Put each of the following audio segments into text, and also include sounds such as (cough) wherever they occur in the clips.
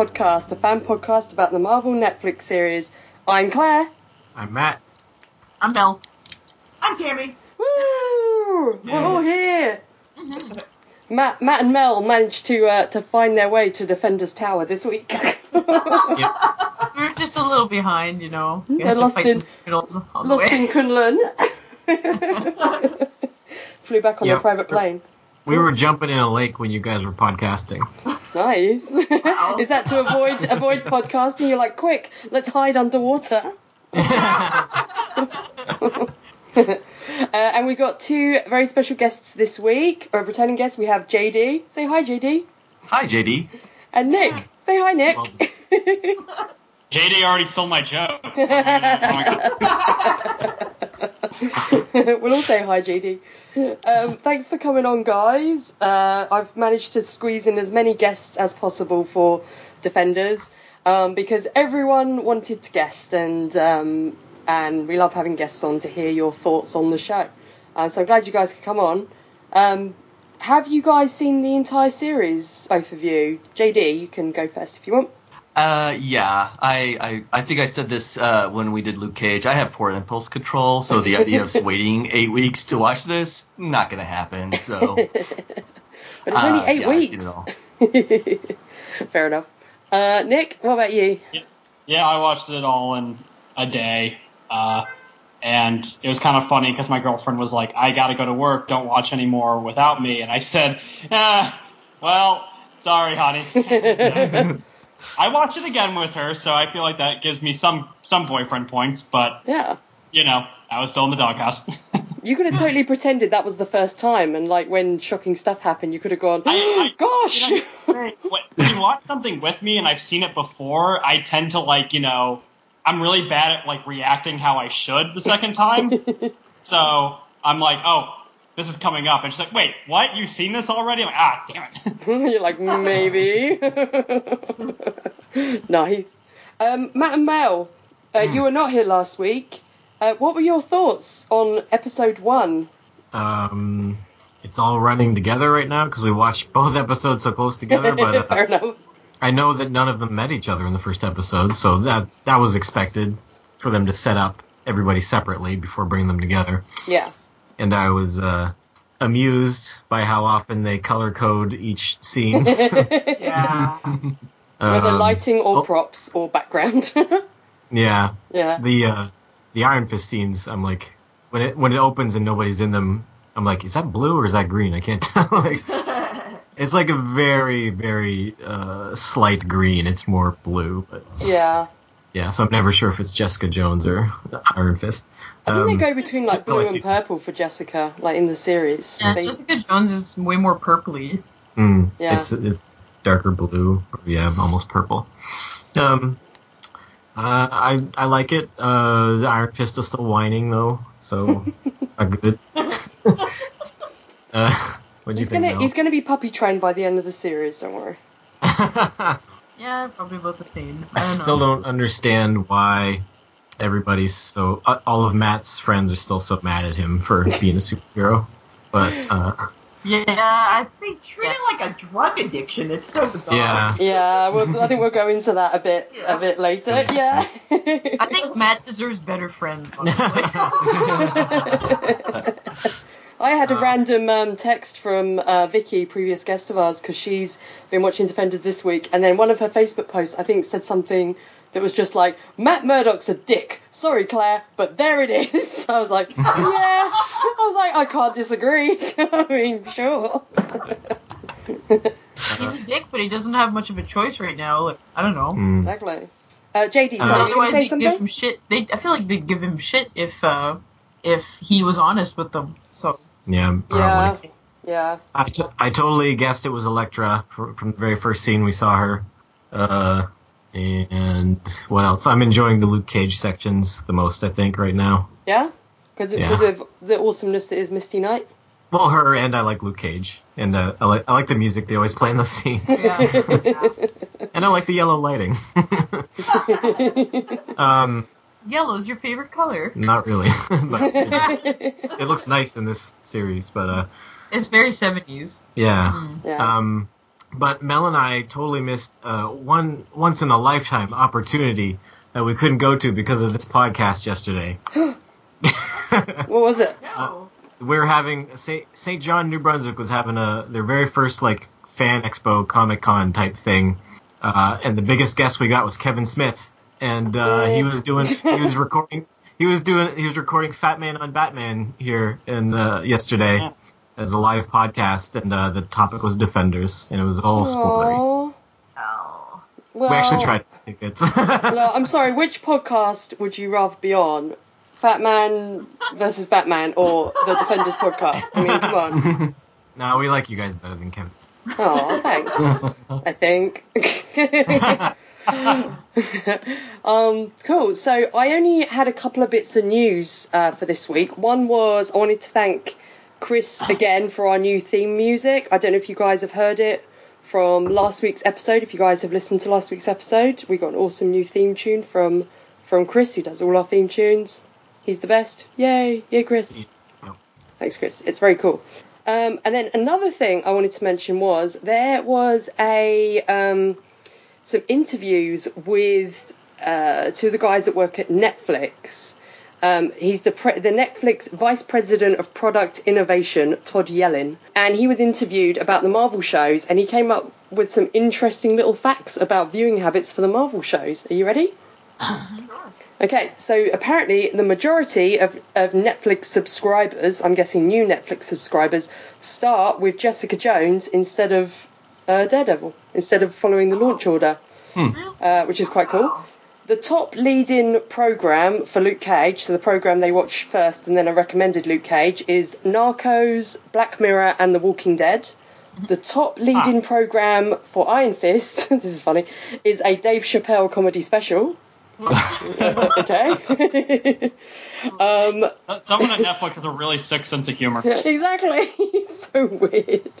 Defenders podcast, the fan podcast about the Marvel Netflix series. I'm Claire. I'm Matt. I'm Belle. I'm Tammy. Woo! We're all here. Mm-hmm. Matt, Matt and Mel managed to uh, to find their way to Defenders Tower this week. (laughs) We're just a little behind, you know. We They're had to lost fight in- some criminals on the Lost way. in Kunlun. (laughs) (laughs) Flew back on Yep. their private plane. We were jumping in a lake when you guys were podcasting. Nice. (laughs) Wow. Is that to avoid avoid podcasting? You're like, quick, let's hide underwater. (laughs) (laughs) Uh, and we've got two very special guests this week, or returning guests. We have JD. Say hi, JD. Hi, JD. And Nick. Say hi, Nick. JD already stole my joke. (laughs) (laughs) we'll all say hi, JD. Um, thanks for coming on, guys. Uh, I've managed to squeeze in as many guests as possible for Defenders um, because everyone wanted to guest, and um, and we love having guests on to hear your thoughts on the show. Uh, so I'm glad you guys could come on. Um, have you guys seen the entire series, both of you? JD, you can go first if you want. Uh, yeah, I, I, I think I said this uh, when we did Luke Cage. I have poor impulse control, so the idea of (laughs) waiting eight weeks to watch this not gonna happen. So (laughs) But it's only uh, eight yeah, weeks. it all. (laughs) Fair enough. Uh, Nick, what about you? yeah, I watched it all in a day. Uh, and it was kind of funny because my girlfriend was like, I gotta go to work, don't watch anymore without me. And I said, ah, well, sorry, honey. I watched it again with her, so I feel like that gives me some, some boyfriend points, but, Yeah. you know, I was still in the doghouse. (laughs) You could have totally pretended that was the first time, and like when shocking stuff happened, you could have gone, I- I- (gasps) "Gosh!" you know, when (laughs) when you watch something with me and I've seen it before, I tend to like, you know, I'm really bad at like reacting how I should the second time. (laughs) so I'm like, oh, this is coming up, and she's like, wait, what? You've seen this already? I'm like, ah, damn it. (laughs) You're like, maybe. (laughs) nice. Um, Matt and Mel, uh, you were not here last week. Uh, what were your thoughts on episode one? Um, it's all running together right now because we watched both episodes so close together. But (laughs) Fair uh, enough. I know that none of them met each other in the first episode, so that that was expected for them to set up everybody separately before bringing them together. Yeah. And I was uh, amused by how often they color code each scene. (laughs) Yeah. Whether Um, lighting or oh, props or background. (laughs) Yeah, yeah. the uh, the Iron Fist scenes. I'm like, when it when it opens and nobody's in them, I'm like, is that blue or is that green? I can't (laughs) tell. like, it's like a very very uh, slight green. It's more blue, but Yeah. yeah. So I'm never sure if it's Jessica Jones or Iron Fist. I think Um, they go between like blue and purple for Jessica, like in the series. Yeah, They- Jessica Jones is way more purpley. Mm, Yeah. It's it's darker blue. Yeah, almost purple. Um, uh, I I like it. Uh, the Iron Fist is still whining though, so (laughs) not good. uh, what do you he's think? gonna Mel? he's gonna be puppy trained by the end of the series. Don't worry. (laughs) Yeah, probably about the same. I I don't still know. don't understand why everybody's so. Uh, all of Matt's friends are still so mad at him for (laughs) being a superhero. But uh, Yeah, I They treat it like a drug addiction. It's so bizarre. yeah, Yeah, well, I think we'll go into that a bit Yeah. a bit later. Yeah. I think Matt deserves better friends. (laughs) I had a Uh, random um, text from uh, Vicky, previous guest of ours, because she's been watching Defenders this week, and then one of her Facebook posts, I think, said something that was just like, Matt Murdock's a dick. Sorry, Claire, but there it is. (laughs) I was like, yeah. I was like, I can't disagree. (laughs) I mean, sure. He's a dick, but he doesn't have much of a choice right now. Like, I don't know. Mm. exactly. Uh, JD, Uh, sorry, you going Otherwise, to say they give him shit. They, I feel like they'd give him shit if, uh, if he was honest with them. So yeah, Yeah. probably. Yeah. I, t- I totally guessed it was Elektra fr- from the very first scene we saw her. Uh, and what else? I'm enjoying the Luke Cage sections the most, I think, right now. Yeah? Because Yeah. because of the awesomeness that is Misty Knight? Well, her and I like Luke Cage, and uh, I like I like the music they always play in the scenes, (laughs) yeah, and I like the yellow lighting. (laughs) (laughs) um, yellow's your favorite color. not really, but it, it looks nice in this series. But uh, It's very seventies. yeah. Mm. yeah. Um, but Mel and I totally missed uh, one once in a lifetime opportunity that we couldn't go to because of this podcast yesterday. (gasps) What was it? No. we were having St. St. John, New Brunswick was having a their very first like fan expo, Comic Con type thing, uh, and the biggest guest we got was Kevin Smith, and uh, he was doing he was (laughs) recording he was doing he was recording Fat Man on Batman here in uh, yesterday Yeah. As a live podcast, and uh, the topic was Defenders, and it was all spoilery. Aw. Oh. Well, We actually tried tickets. (laughs) No, I'm sorry. Which podcast would you rather be on? Fat Man versus Batman or the Defenders podcast? I mean, come on. (laughs) no, we like you guys better than Kevin. Oh, thanks. (laughs) I think. um, cool. So I only had a couple of bits of news uh, for this week. One was I wanted to thank Chris again for our new theme music. I don't know if you guys have heard it from last week's episode. If you guys have listened to last week's episode, we got an awesome new theme tune from from Chris, who does all our theme tunes. He's the best. Yay! Yay, Chris. Thanks, Chris. It's very cool. Um, and then another thing I wanted to mention was there was a um, some interviews with uh, two of the guys that work at Netflix. Um, he's the pre- the Netflix vice president of product innovation, Todd Yellin, and he was interviewed about the Marvel shows, and he came up with some interesting little facts about viewing habits for the Marvel shows. Are you ready? Okay, so apparently the majority of, of Netflix subscribers, I'm guessing new Netflix subscribers, start with Jessica Jones instead of uh, Daredevil, instead of following the launch order, uh, which is quite cool. The top lead-in program for Luke Cage, so the program they watch first and then I recommended Luke Cage, is Narcos, Black Mirror, and The Walking Dead. The top lead-in program for Iron Fist, (laughs) this is funny, is a Dave Chappelle comedy special. (laughs) okay. (laughs) um, Someone at Netflix has a really sick sense of humor. exactly. so weird.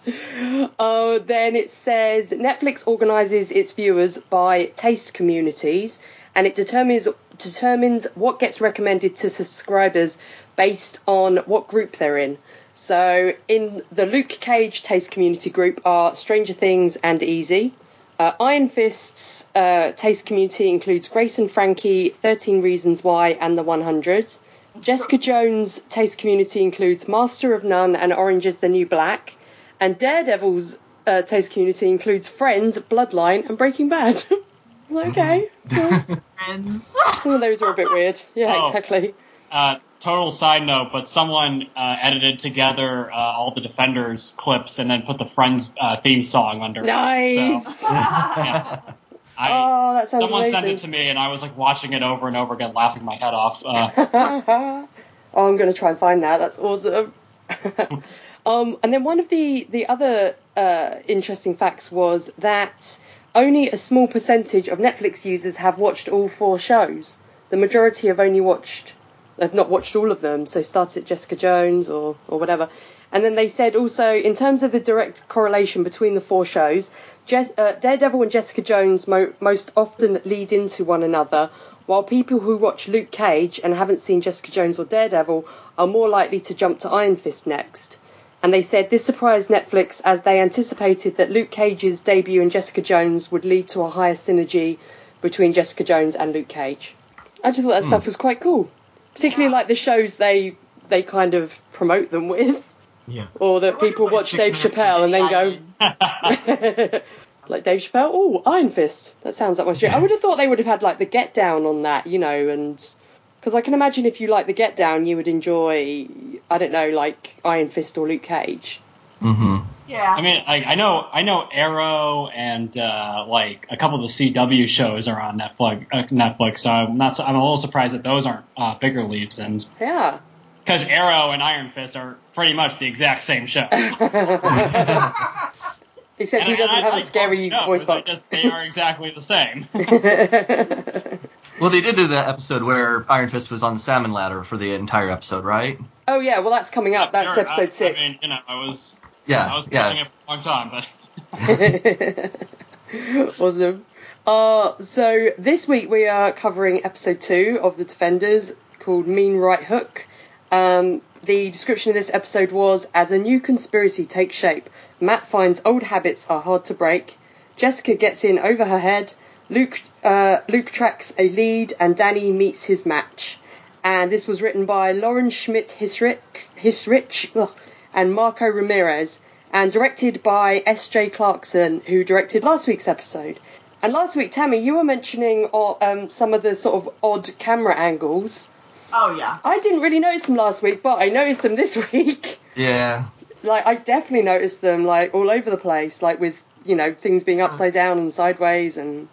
Uh, then it says Netflix organizes its viewers by taste communities, and it determines determines what gets recommended to subscribers based on what group they're in. So, in the Luke Cage taste community group are Stranger Things and Easy. Uh, Iron Fist's uh, taste community includes Grace and Frankie, 13 Reasons Why, and The 100. Jessica Jones' taste community includes Master of None and Orange is the New Black. And Daredevil's uh, taste community includes Friends, Bloodline, and Breaking Bad. (laughs) I was okay. (laughs) Friends. some of those were a bit weird. Yeah, Oh. exactly. Uh, total side note, but someone uh, edited together uh, all the Defenders clips and then put the Friends uh, theme song under Nice. it. So, (laughs) yeah. I, oh, that sounds someone amazing. sent it to me, and I was like watching it over and over again, laughing my head off. Uh, (laughs) oh, I'm going to try and find that. That's awesome. um, and then one of the the other uh, interesting facts was that only a small percentage of Netflix users have watched all four shows. The majority have only watched, have not watched all of them. So started at Jessica Jones or or whatever. And then they said also, in terms of the direct correlation between the four shows, Je- uh, Daredevil and Jessica Jones mo- most often lead into one another, while people who watch Luke Cage and haven't seen Jessica Jones or Daredevil are more likely to jump to Iron Fist next. And they said this surprised Netflix as they anticipated that Luke Cage's debut in Jessica Jones would lead to a higher synergy between Jessica Jones and Luke Cage. I just thought that stuff hmm. was quite cool, particularly like the shows they they kind of promote them with, Yeah. or that people watch Dave Chappelle and then go, (laughs) like Dave Chappelle, oh, Iron Fist. That sounds like my shit. I would have thought they would have had like the Get Down on that, you know, and because I can imagine if you like the Get Down, you would enjoy, I don't know, like Iron Fist or Luke Cage. hmm Yeah. I mean, I, I know I know Arrow and uh, like a couple of the CW shows are on Netflix. Uh, Netflix, so I'm not. I'm a little surprised that those aren't uh, bigger leaps, and Yeah. because Arrow and Iron Fist are pretty much the exact same show. (laughs) (laughs) Except he doesn't I have a scary both voice I box. just- they are exactly the same. (laughs) Well, they did do that episode where Iron Fist was on the salmon ladder for the entire episode, right? oh yeah, well that's coming up. That's Sure, episode I, six. I mean, you know, I was yeah, I Yeah, was yeah. it for a long time, but (laughs) awesome. Uh, so this week we are covering episode two of The Defenders called Mean Right Hook. Um, the description of this episode was As a new conspiracy takes shape, Matt finds old habits are hard to break. Jessica gets in over her head. Luke, uh, Luke tracks a lead, and Danny meets his match. And this was written by Lauren Schmidt Hissrich, Hissrich and Marco Ramirez, and directed by S.J. Clarkson, who directed last week's episode. And last week, Tammy, you were mentioning uh, um, some of the sort of odd camera angles. Oh yeah. I didn't really notice them last week, but I noticed them this (laughs) week. Yeah. Like I definitely noticed them like all over the place, like with you know things being upside down and sideways, and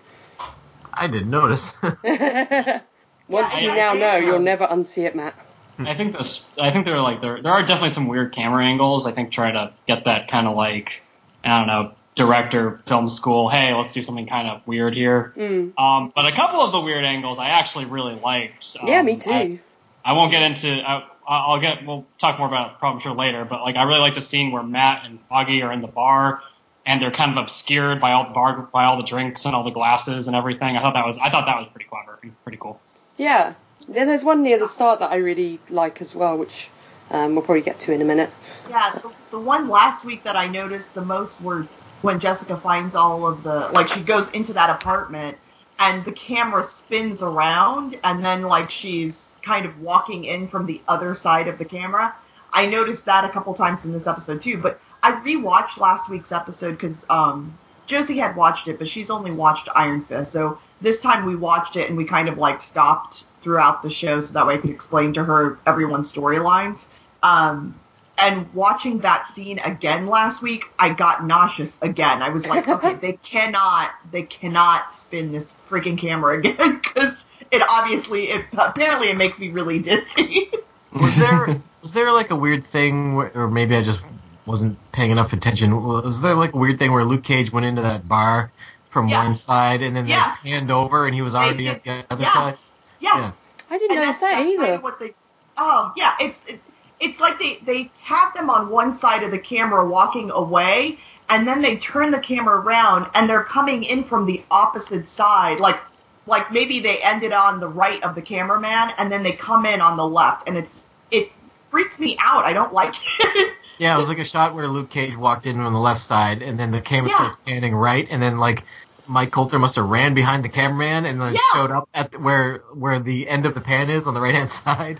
I didn't notice. (laughs) (laughs) once I- you I now think, know, you'll um, never unsee it, Matt. I think this. I think there are like there there are definitely some weird camera angles. I think try to get that kind of like I don't know director film school. Hey, let's do something kind of weird here. Mm. Um, but a couple of the weird angles I actually really liked. Um, yeah, me too. I, I won't get into. I, I'll get. We'll talk more about it, probably sure later. But like, I really like the scene where Matt and Foggy are in the bar, and they're kind of obscured by all the bar, by all the drinks and all the glasses and everything. I thought that was. I thought that was pretty clever and pretty cool. yeah. Then there's one near the start that I really like as well, which um, we'll probably get to in a minute. Yeah, the, the one last week that I noticed the most were when Jessica finds all of the like she goes into that apartment and the camera spins around and then like she's kind of walking in from the other side of the camera. I noticed that a couple times in this episode too, but I rewatched last week's episode because um, Josie had watched it, but she's only watched Iron Fist. So this time we watched it and we kind of like stopped throughout the show so that way I could explain to her everyone's storylines. Um, and watching that scene again last week, I got nauseous again. I was like, (laughs) okay, they cannot, they cannot spin this freaking camera again (laughs) because it obviously, it apparently, it makes me really dizzy. (laughs) was there was there like a weird thing, where, or maybe I just wasn't paying enough attention? Was there like a weird thing where Luke Cage went into that bar from one side and then Yes. they panned over and he was already They at the other side? yes, yes. I didn't And notice that's- that that's kind either. of what they, oh yeah, it's it, it's like they they have them on one side of the camera walking away, and then they turn the camera around and they're coming in from the opposite side, like like maybe they ended on the right of the cameraman and then they come in on the left, and it's it freaks me out. I don't like (laughs) it. Yeah, it was like a shot where Luke Cage walked in on the left side, and then the camera Yeah. starts panning right, and then like Mike Colter must have ran behind the cameraman and then Yeah. showed up at the, where where the end of the pan is on the right hand (laughs) side.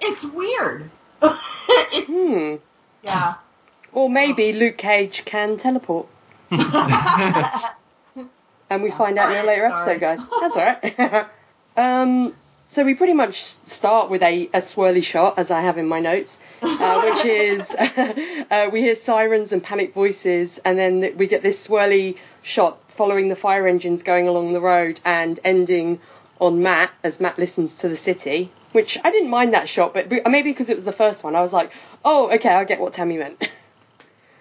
it's weird. (laughs) it's Hmm. yeah. Or maybe Luke Cage can teleport. And we find out in a later episode, guys. That's alright. (laughs) um, so we pretty much start with a, a swirly shot, as I have in my notes, uh, which is (laughs) uh, we hear sirens and panic voices, and then we get this swirly shot following the fire engines going along the road and ending on Matt as Matt listens to the city. Which I didn't mind that shot, but but maybe because it was the first one, I was like, oh, okay, I get what Tammy meant. (laughs)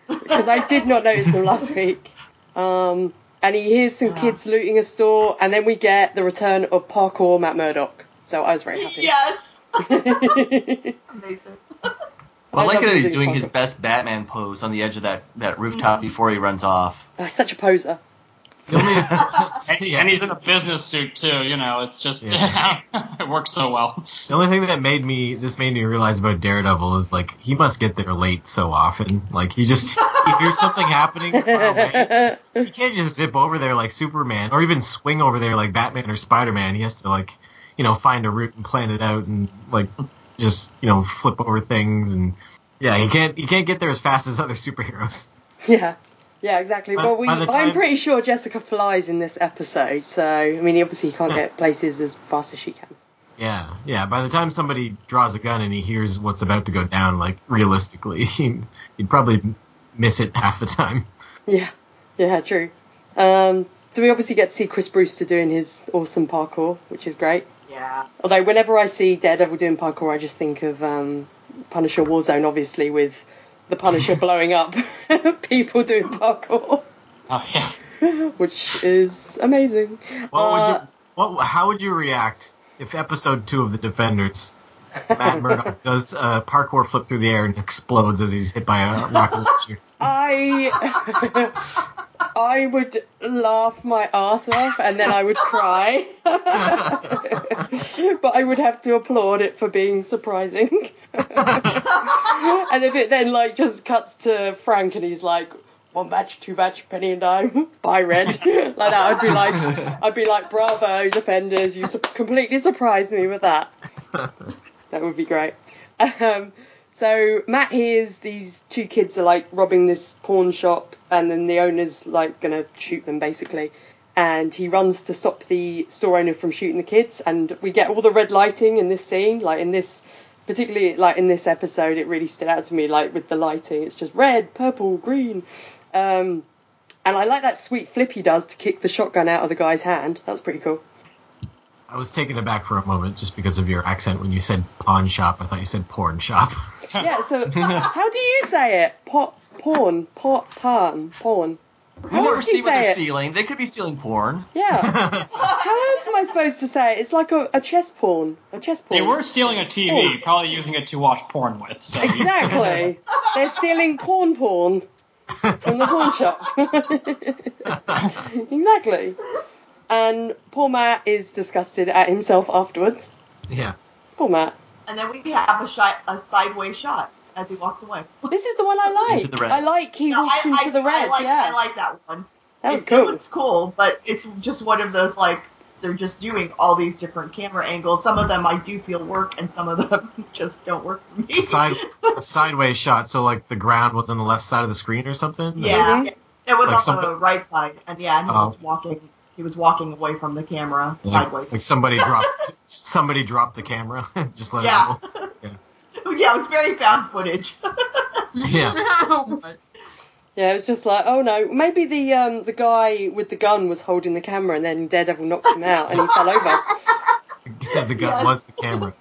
Because I did not notice them last week. Um, and he hears some Yeah. kids looting a store, and then we get the return of parkour Matt Murdock. So I was very happy. (laughs) Yes. (laughs) Amazing. Well, I I like love that he's doing his his best Batman pose on the edge of that, that rooftop mm. before he runs off. Oh, he's such a poser. The only, (laughs) And, Yeah. and he's in a business suit too. You know, it's just Yeah. (laughs) it works so well. the only thing that made me this made me realize about Daredevil is like he must get there late so often. Like he just he hears something happening far away. (laughs) He can't just zip over there like Superman or even swing over there like Batman or Spider Man. He has to like you know find a route and plan it out and like just you know flip over things and yeah he can't he can't get there as fast as other superheroes. Yeah. Yeah, exactly. By- well, we, by the I'm pretty sure Jessica flies in this episode, so I mean, obviously, he can't get places as fast as she can. Yeah, yeah. By the time somebody draws a gun and he hears what's about to go down, like realistically, (laughs) he'd, he'd probably miss it half the time. Yeah, yeah, true. Um, so we obviously get to see Chris Brewster doing his awesome parkour, which is great. Yeah. Although whenever I see Daredevil doing parkour, I just think of um, Punisher Warzone, obviously with the Punisher blowing up (laughs) people doing parkour, Oh yeah. which is amazing. What would Uh, you? What? How would you react if episode two of the Defenders, Matt Murdock (laughs) does a parkour flip through the air and explodes as he's hit by a rocket launcher? I (laughs) I would laugh my ass off and then I would cry. (laughs) but I would have to applaud it for being surprising. (laughs) and if it then like just cuts to Frank and he's like, one batch, two batch, penny and dime, (laughs) buy red, like that, I'd be like, I'd be like, bravo, defenders, you su- completely surprised me with that. That would be great. Um, so Matt hears these two kids are like robbing this pawn shop, and then the owner's like gonna shoot them basically. And he runs to stop the store owner from shooting the kids, and we get all the red lighting in this scene, like in this, particularly like in this episode, it really stood out to me, like with the lighting, it's just red, purple, green. Um, and I like that sweet flip he does to kick the shotgun out of the guy's hand. That was pretty cool. I was taken aback for a moment just because of your accent when you said pawn shop. I thought you said porn shop. Yeah, so how do you say it? Po- porn, pot, porn, porn. We How never else do you see what say they're it? stealing. They could be stealing porn. Yeah. (laughs) How else am I supposed to say it? It's like a, a chess pawn. A chess pawn. They were stealing a TV, oh. probably using it to watch porn with. So Exactly. (laughs) They're stealing porn porn from the pawn shop. (laughs) exactly. And poor Matt is disgusted at himself afterwards. yeah. Poor Matt. And then we have a, shot, a sideways shot as he walks away. (laughs) This is the one I like. Into the red. I like he No, walks I, into I, the red. I like, yeah. I like that one. that was it, cool. It looks cool, but it's just one of those like they're just doing all these different camera angles. Some of them I do feel work, and some of them (laughs) just don't work for me. Side (laughs) a sideways shot, so like the ground was on the left side of the screen or something. yeah, Mhm. it was Like on some- the right side, and yeah, and he Oh. was walking. He was walking away from the camera Like, sideways. like somebody dropped somebody dropped the camera. just let Yeah. it roll. yeah, (laughs) it was very found footage. (laughs) Yeah. (laughs) Oh Yeah, it was just like, oh no, maybe the um the guy with the gun was holding the camera, and then Daredevil knocked him out, and he fell over. the gun Yes. was the camera.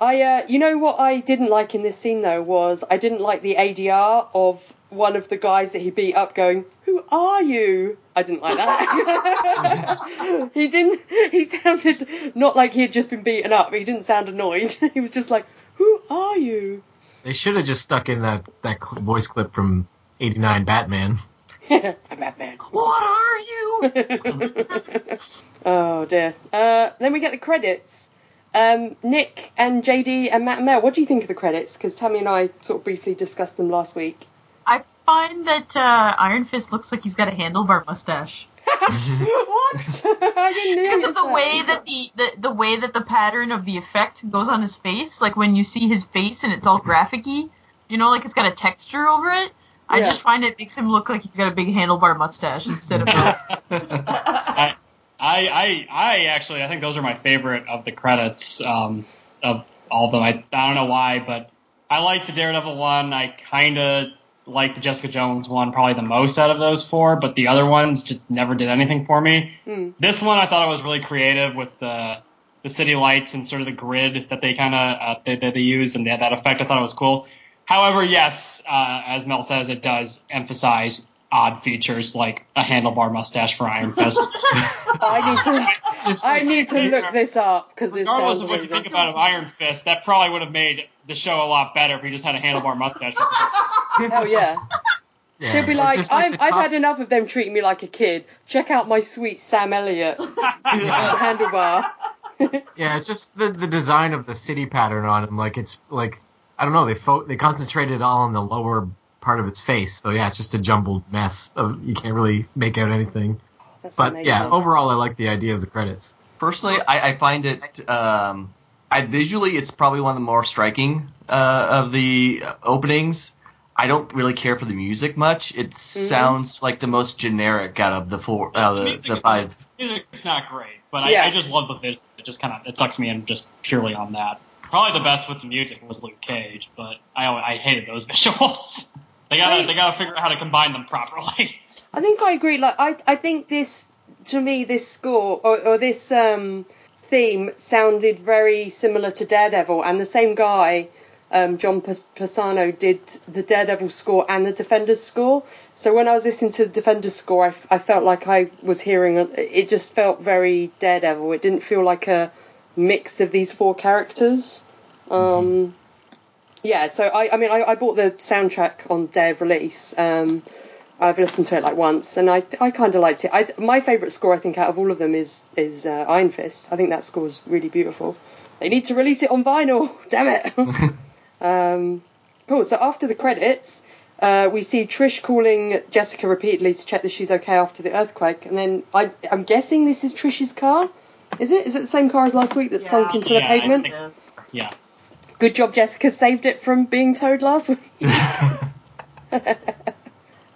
I, uh, you know what I didn't like in this scene though was I didn't like the ADR of one of the guys that he beat up going, "Who are you?" I didn't like that. he didn't. He sounded not like he had just been beaten up. He didn't sound annoyed. he was just like, "Who are you?" They should have just stuck in that that cl- voice clip from '89 Batman. I'm (laughs) Batman. What are you? (laughs) Oh dear. Uh, then we get the credits. Um, Nick and JD and Matt and Mel. What do you think of the credits? Because Tammy and I sort of briefly discussed them last week. I find that uh, Iron Fist looks like he's got a handlebar mustache. (laughs) what? (laughs) I didn't Because of the that. way that the, the the way that the pattern of the effect goes on his face, like when you see his face and it's all graphic-y, you know, like it's got a texture over it. I Yeah. just find it makes him look like he's got a big handlebar mustache instead of a (laughs) I, I, I, I actually, I think those are my favorite of the credits um, of all of them. I, I don't know why, but I like the Daredevil one. I kind of like the Jessica Jones one probably the most out of those four, but the other ones just never did anything for me. Hmm. This one I thought it was really creative with the the city lights and sort of the grid that they kind of uh, that, that they use and that, that effect. I thought it was cool. However, yes, uh, as Mel says, it does emphasize odd features like a handlebar mustache for Iron Fist. (laughs) I need to. Just I like, need to look this up because this Regardless sounds of what you think about of Iron Fist, that probably would have made the show a lot better if he just had a handlebar mustache. Hell (laughs) yeah. yeah, He'll be it's like, I'm, the I've cop- had enough of them treating me like a kid. Check out my sweet Sam Elliott (laughs) handlebar. (laughs) Yeah, it's just the the design of the city pattern on him. Like it's like I don't know. They fo- they concentrated it all on the lower part of its face. So yeah, it's just a jumbled mess. Of you can't really make out anything. That's But amazing. yeah, overall, I like the idea of the credits. Personally, I, I find it um, I visually it's probably one of the more striking uh, of the openings. I don't really care for the music much. It sounds like the most generic out of the four, uh, the, Music the is- five. Music's not great, but Yeah. I, I just love the visual. It just kind of it sucks me in just purely on that. Probably the best with the music was Luke Cage, but I I hated those (laughs) visuals. They gotta Right. they gotta figure out how to combine them properly. I think I agree. Like, I, I think this, to me, this score or, or this um, theme sounded very similar to Daredevil, and the same guy, um, John Paesano, did the Daredevil score and the Defenders score. So when I was listening to the Defenders score, I felt like I was hearing. A, it just felt very Daredevil. It didn't feel like a mix of these four characters. Um, yeah, so I, I mean, I, I bought the soundtrack on day of release. Um, I've listened to it like once, and I I kind of liked it. I, my favourite score, I think, out of all of them is is uh, Iron Fist. I think that score is really beautiful. They need to release it on vinyl. (laughs) Damn it. (laughs) um, cool. So after the credits, uh, we see Trish calling Jessica repeatedly to check that she's okay after the earthquake, and then I, I'm guessing this is Trish's car. Is it? Is it the same car as last week that Yeah. sunk into Yeah, the I pavement? think- Yeah. Good job, Jessica saved it from being towed last week. (laughs)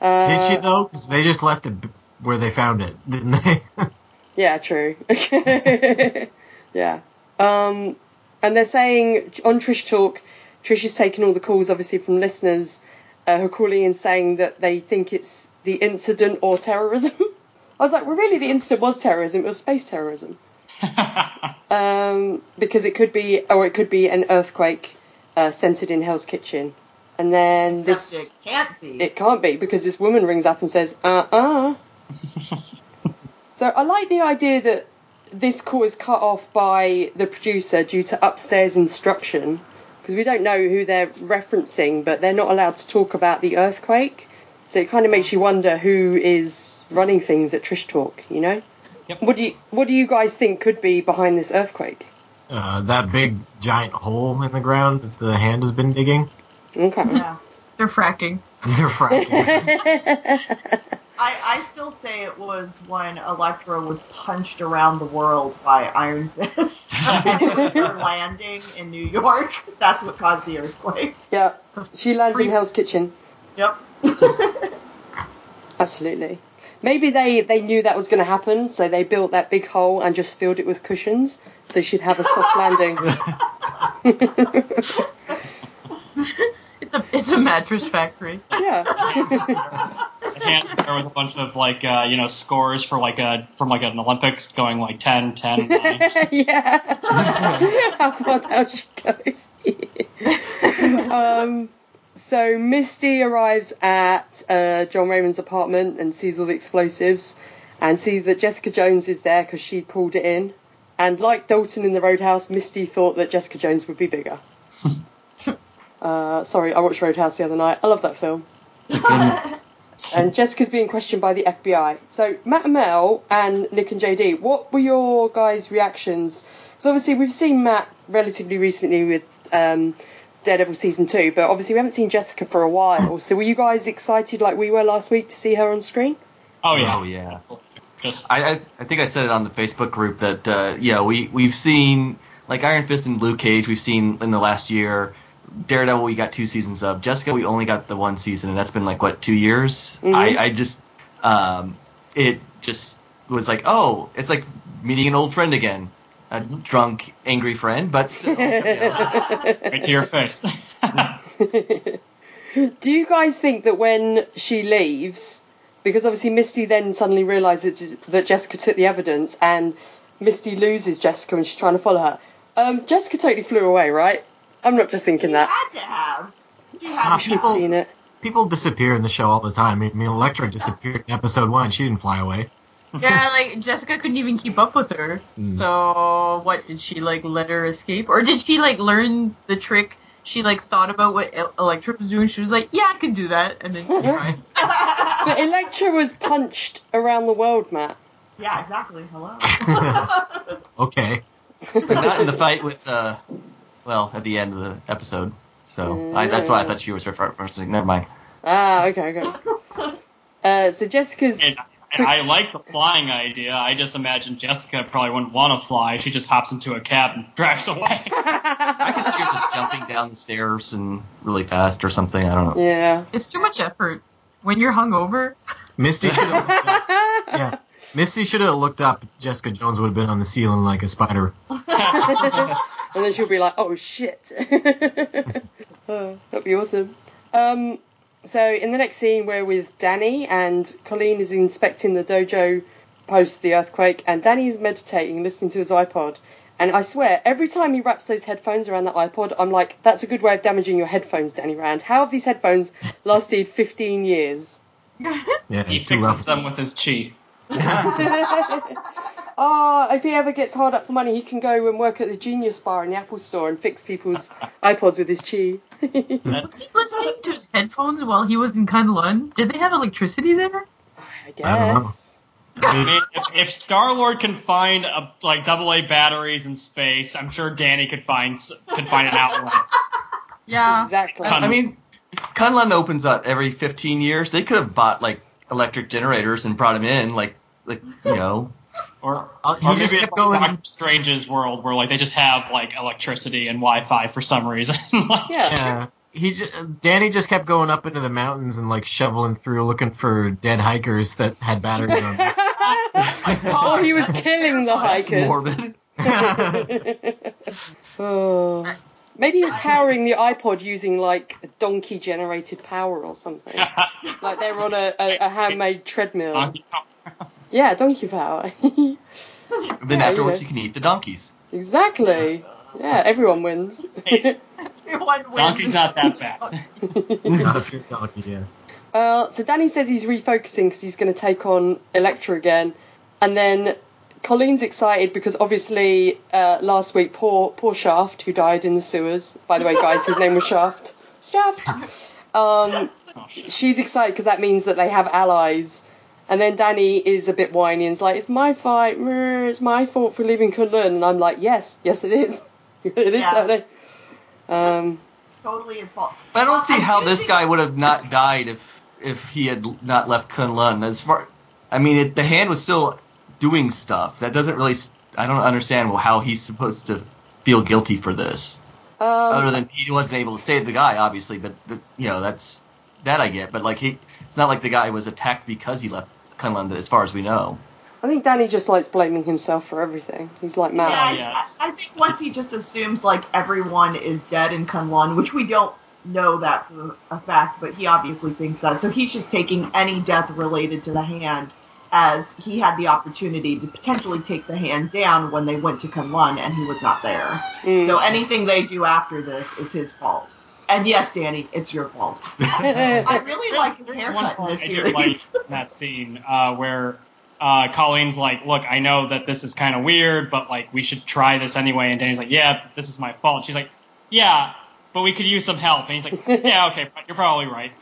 Uh, Did she though? 'Cause they just left it where they found it, (laughs) didn't they? Yeah, true. (laughs) yeah. Um, and they're saying on Trish Talk, Trish is taking all the calls, obviously, from listeners uh, who are calling in saying that they think it's the incident or terrorism. (laughs) I was like, well, really, the incident was terrorism. It was space terrorism. Um, because it could be, or it could be an earthquake uh, centered in Hell's Kitchen. And then Except this. it can't be. It can't be because this woman rings up and says, uh uh (laughs) so I like the idea that this call is cut off by the producer due to upstairs instruction because we don't know who they're referencing, but they're not allowed to talk about the earthquake. So it kind of makes you wonder who is running things at Trish Talk, you know? Yep. What do you What do you guys think could be behind this earthquake? uh, that big giant hole in the ground that the hand has been digging. Okay. yeah. They're fracking. (laughs) They're fracking. (laughs) I, I still say it was when Elektra was punched around the world by Iron Fist (laughs) and her landing in New York. That's what caused the earthquake. yeah, she lands in Hell's Kitchen. Yep. Absolutely. Maybe they, they knew that was going to happen, so they built that big hole and just filled it with cushions, so she'd have a soft landing. It's a it's a mattress factory. yeah. (laughs) The hand's there with a bunch of like uh, you know scores for like a from like an Olympics going like 10, 10, (laughs) 9. yeah. How far down she goes. um, so Misty arrives at uh, John Raymond's apartment and sees all the explosives and sees that Jessica Jones is there because she called it in. And like Dalton in the Roadhouse, Misty thought that Jessica Jones would be bigger. (laughs) uh, sorry, I watched Roadhouse the other night. I love that film. (laughs) and Jessica's being questioned by the FBI. So Matt and Mel and Nick and JD, what were your guys' reactions? Because obviously we've seen Matt relatively recently with um, Daredevil season two, but obviously we haven't seen Jessica for a while. So were you guys excited like we were last week to see her on screen? Oh yeah. Oh yeah. Just I, I I think I said it on the Facebook group that uh, yeah we we've seen like Iron Fist and Luke Cage we've seen in the last year. Daredevil we got two seasons of. Jessica we only got the one season and that's been like what two years. Mhm. I I just um it just was like oh it's like meeting an old friend again. A drunk, angry friend, but still. yeah. (laughs) right to your face. (laughs) (laughs) Do you guys think that when she leaves, because obviously Misty then suddenly realizes that Jessica took the evidence and Misty loses Jessica when she's trying to follow her? Um, Jessica totally flew away, right? I'm not just thinking She that. had to have. She I had should to. have people- seen it. People disappear in the show all the time. I mean, Elektra disappeared in episode one. She didn't fly away. Yeah, like Jessica couldn't even keep up with her. Mm. So what did she like let her escape, or did she like learn the trick? She like thought about what El- Elektra was doing. She was like, "Yeah, I can do that," and then she tried. (laughs) (laughs) But Elektra was punched around the world, Matt. Yeah, exactly. Hello. (laughs) Okay. But not in the fight with uh well at the end of the episode. So I, that's why I thought she was referencing. Never mind. Ah, okay, okay. (laughs) Uh, so Jessica's. And, and I like the flying idea. I just imagine Jessica probably wouldn't want to fly. She just hops into a cab and (laughs) drives away. (laughs) I could see her just jumping down the stairs and really fast or something. I don't know. yeah. It's too much effort when you're hungover. Misty should have. yeah. Misty should have looked up. Jessica Jones would have been on the ceiling like a spider. And then she'll be like, "Oh shit!" (laughs) (laughs) oh, that'd be awesome. Um, so in the next scene, we're with Danny, and Colleen is inspecting the dojo post the earthquake, and Danny is meditating, listening to his iPod. And I swear, every time he wraps those headphones around that iPod, I'm like, "That's a good way of damaging your headphones, Danny Rand." How have these headphones (laughs) lasted 15 years? Yeah, he it's too fixes them with his chi. Ah, if he ever gets hard up for money, he can go and work at the Genius Bar in the Apple Store and fix people's (laughs) iPods with his chi. (laughs) (laughs) Was he listening to his headphones while he was in Kunlun? Did they have electricity there? I guess. I mean, if, if Star Lord can find a, like AA batteries in space, I'm sure Danny could find could find an outlet. Yeah. Exactly. Kun- I mean, Kunlun opens up every 15 years. They could have bought like electric generators and brought them in, like like you know. Or, Uh, or he just kept it's like going- Doctor Strange's world where like they just have like electricity and Wi-Fi for some reason. (laughs) Like, yeah. Yeah. He just, Danny just kept going up into the mountains and like shoveling through looking for dead hikers that had batteries on them. (laughs) oh, he was (laughs) killing the That's hikers. morbid. Oh. Maybe he was powering the iPod using like donkey generated power or something. like they were on a, a, a handmade treadmill. Donkey Kong. Yeah, donkey power. (laughs) Then Yeah, afterwards, you you can eat the donkeys. exactly. Yeah, everyone wins. (laughs) Everyone wins. Donkey's not that bad. (laughs) Not donkey, yeah. Uh, so Danny says he's refocusing because he's going to take on Elektra again, and then Colleen's excited because obviously uh, last week poor poor Shaft who died in the sewers. By the way, guys, his name was Shaft. Shaft. Um, Oh, she's excited because that means that they have allies. And then Danny is a bit whiny and is like, "It's my fight. It's my fault for leaving Kunlun." And I'm like, "Yes, yes, it is. (laughs) it is, Yeah. Danny." Um, Totally his fault. But I don't see I how do this guy would have not died if if he had not left Kunlun. As far, I mean, it, the hand was still doing stuff. That doesn't really. I don't understand well, how he's supposed to feel guilty for this, um, other than he wasn't able to save the guy, obviously. But the, you know, that's that I get. But like he, it's not like the guy was attacked because he left Kunlun, as far as we know. I think Danny just likes blaming himself for everything. He's like mad. Yeah, yes. I, I think once he just assumes like everyone is dead in Kunlun, which we don't know that for a fact, but he obviously thinks that. So he's just taking any death related to the hand as he had the opportunity to potentially take the hand down when they went to Kunlun and he was not there. Mm. So anything they do after this is his fault. And yes, Danny, it's your fault. (laughs) I really like his There's haircut in this (laughs) I do series. like that scene uh, where uh, Colleen's like, "Look, I know that this is kind of weird, but like we should try this anyway." And Danny's like, "Yeah, this is my fault." She's like, "Yeah, but we could use some help." And he's like, (laughs) "Yeah, okay, you're probably right."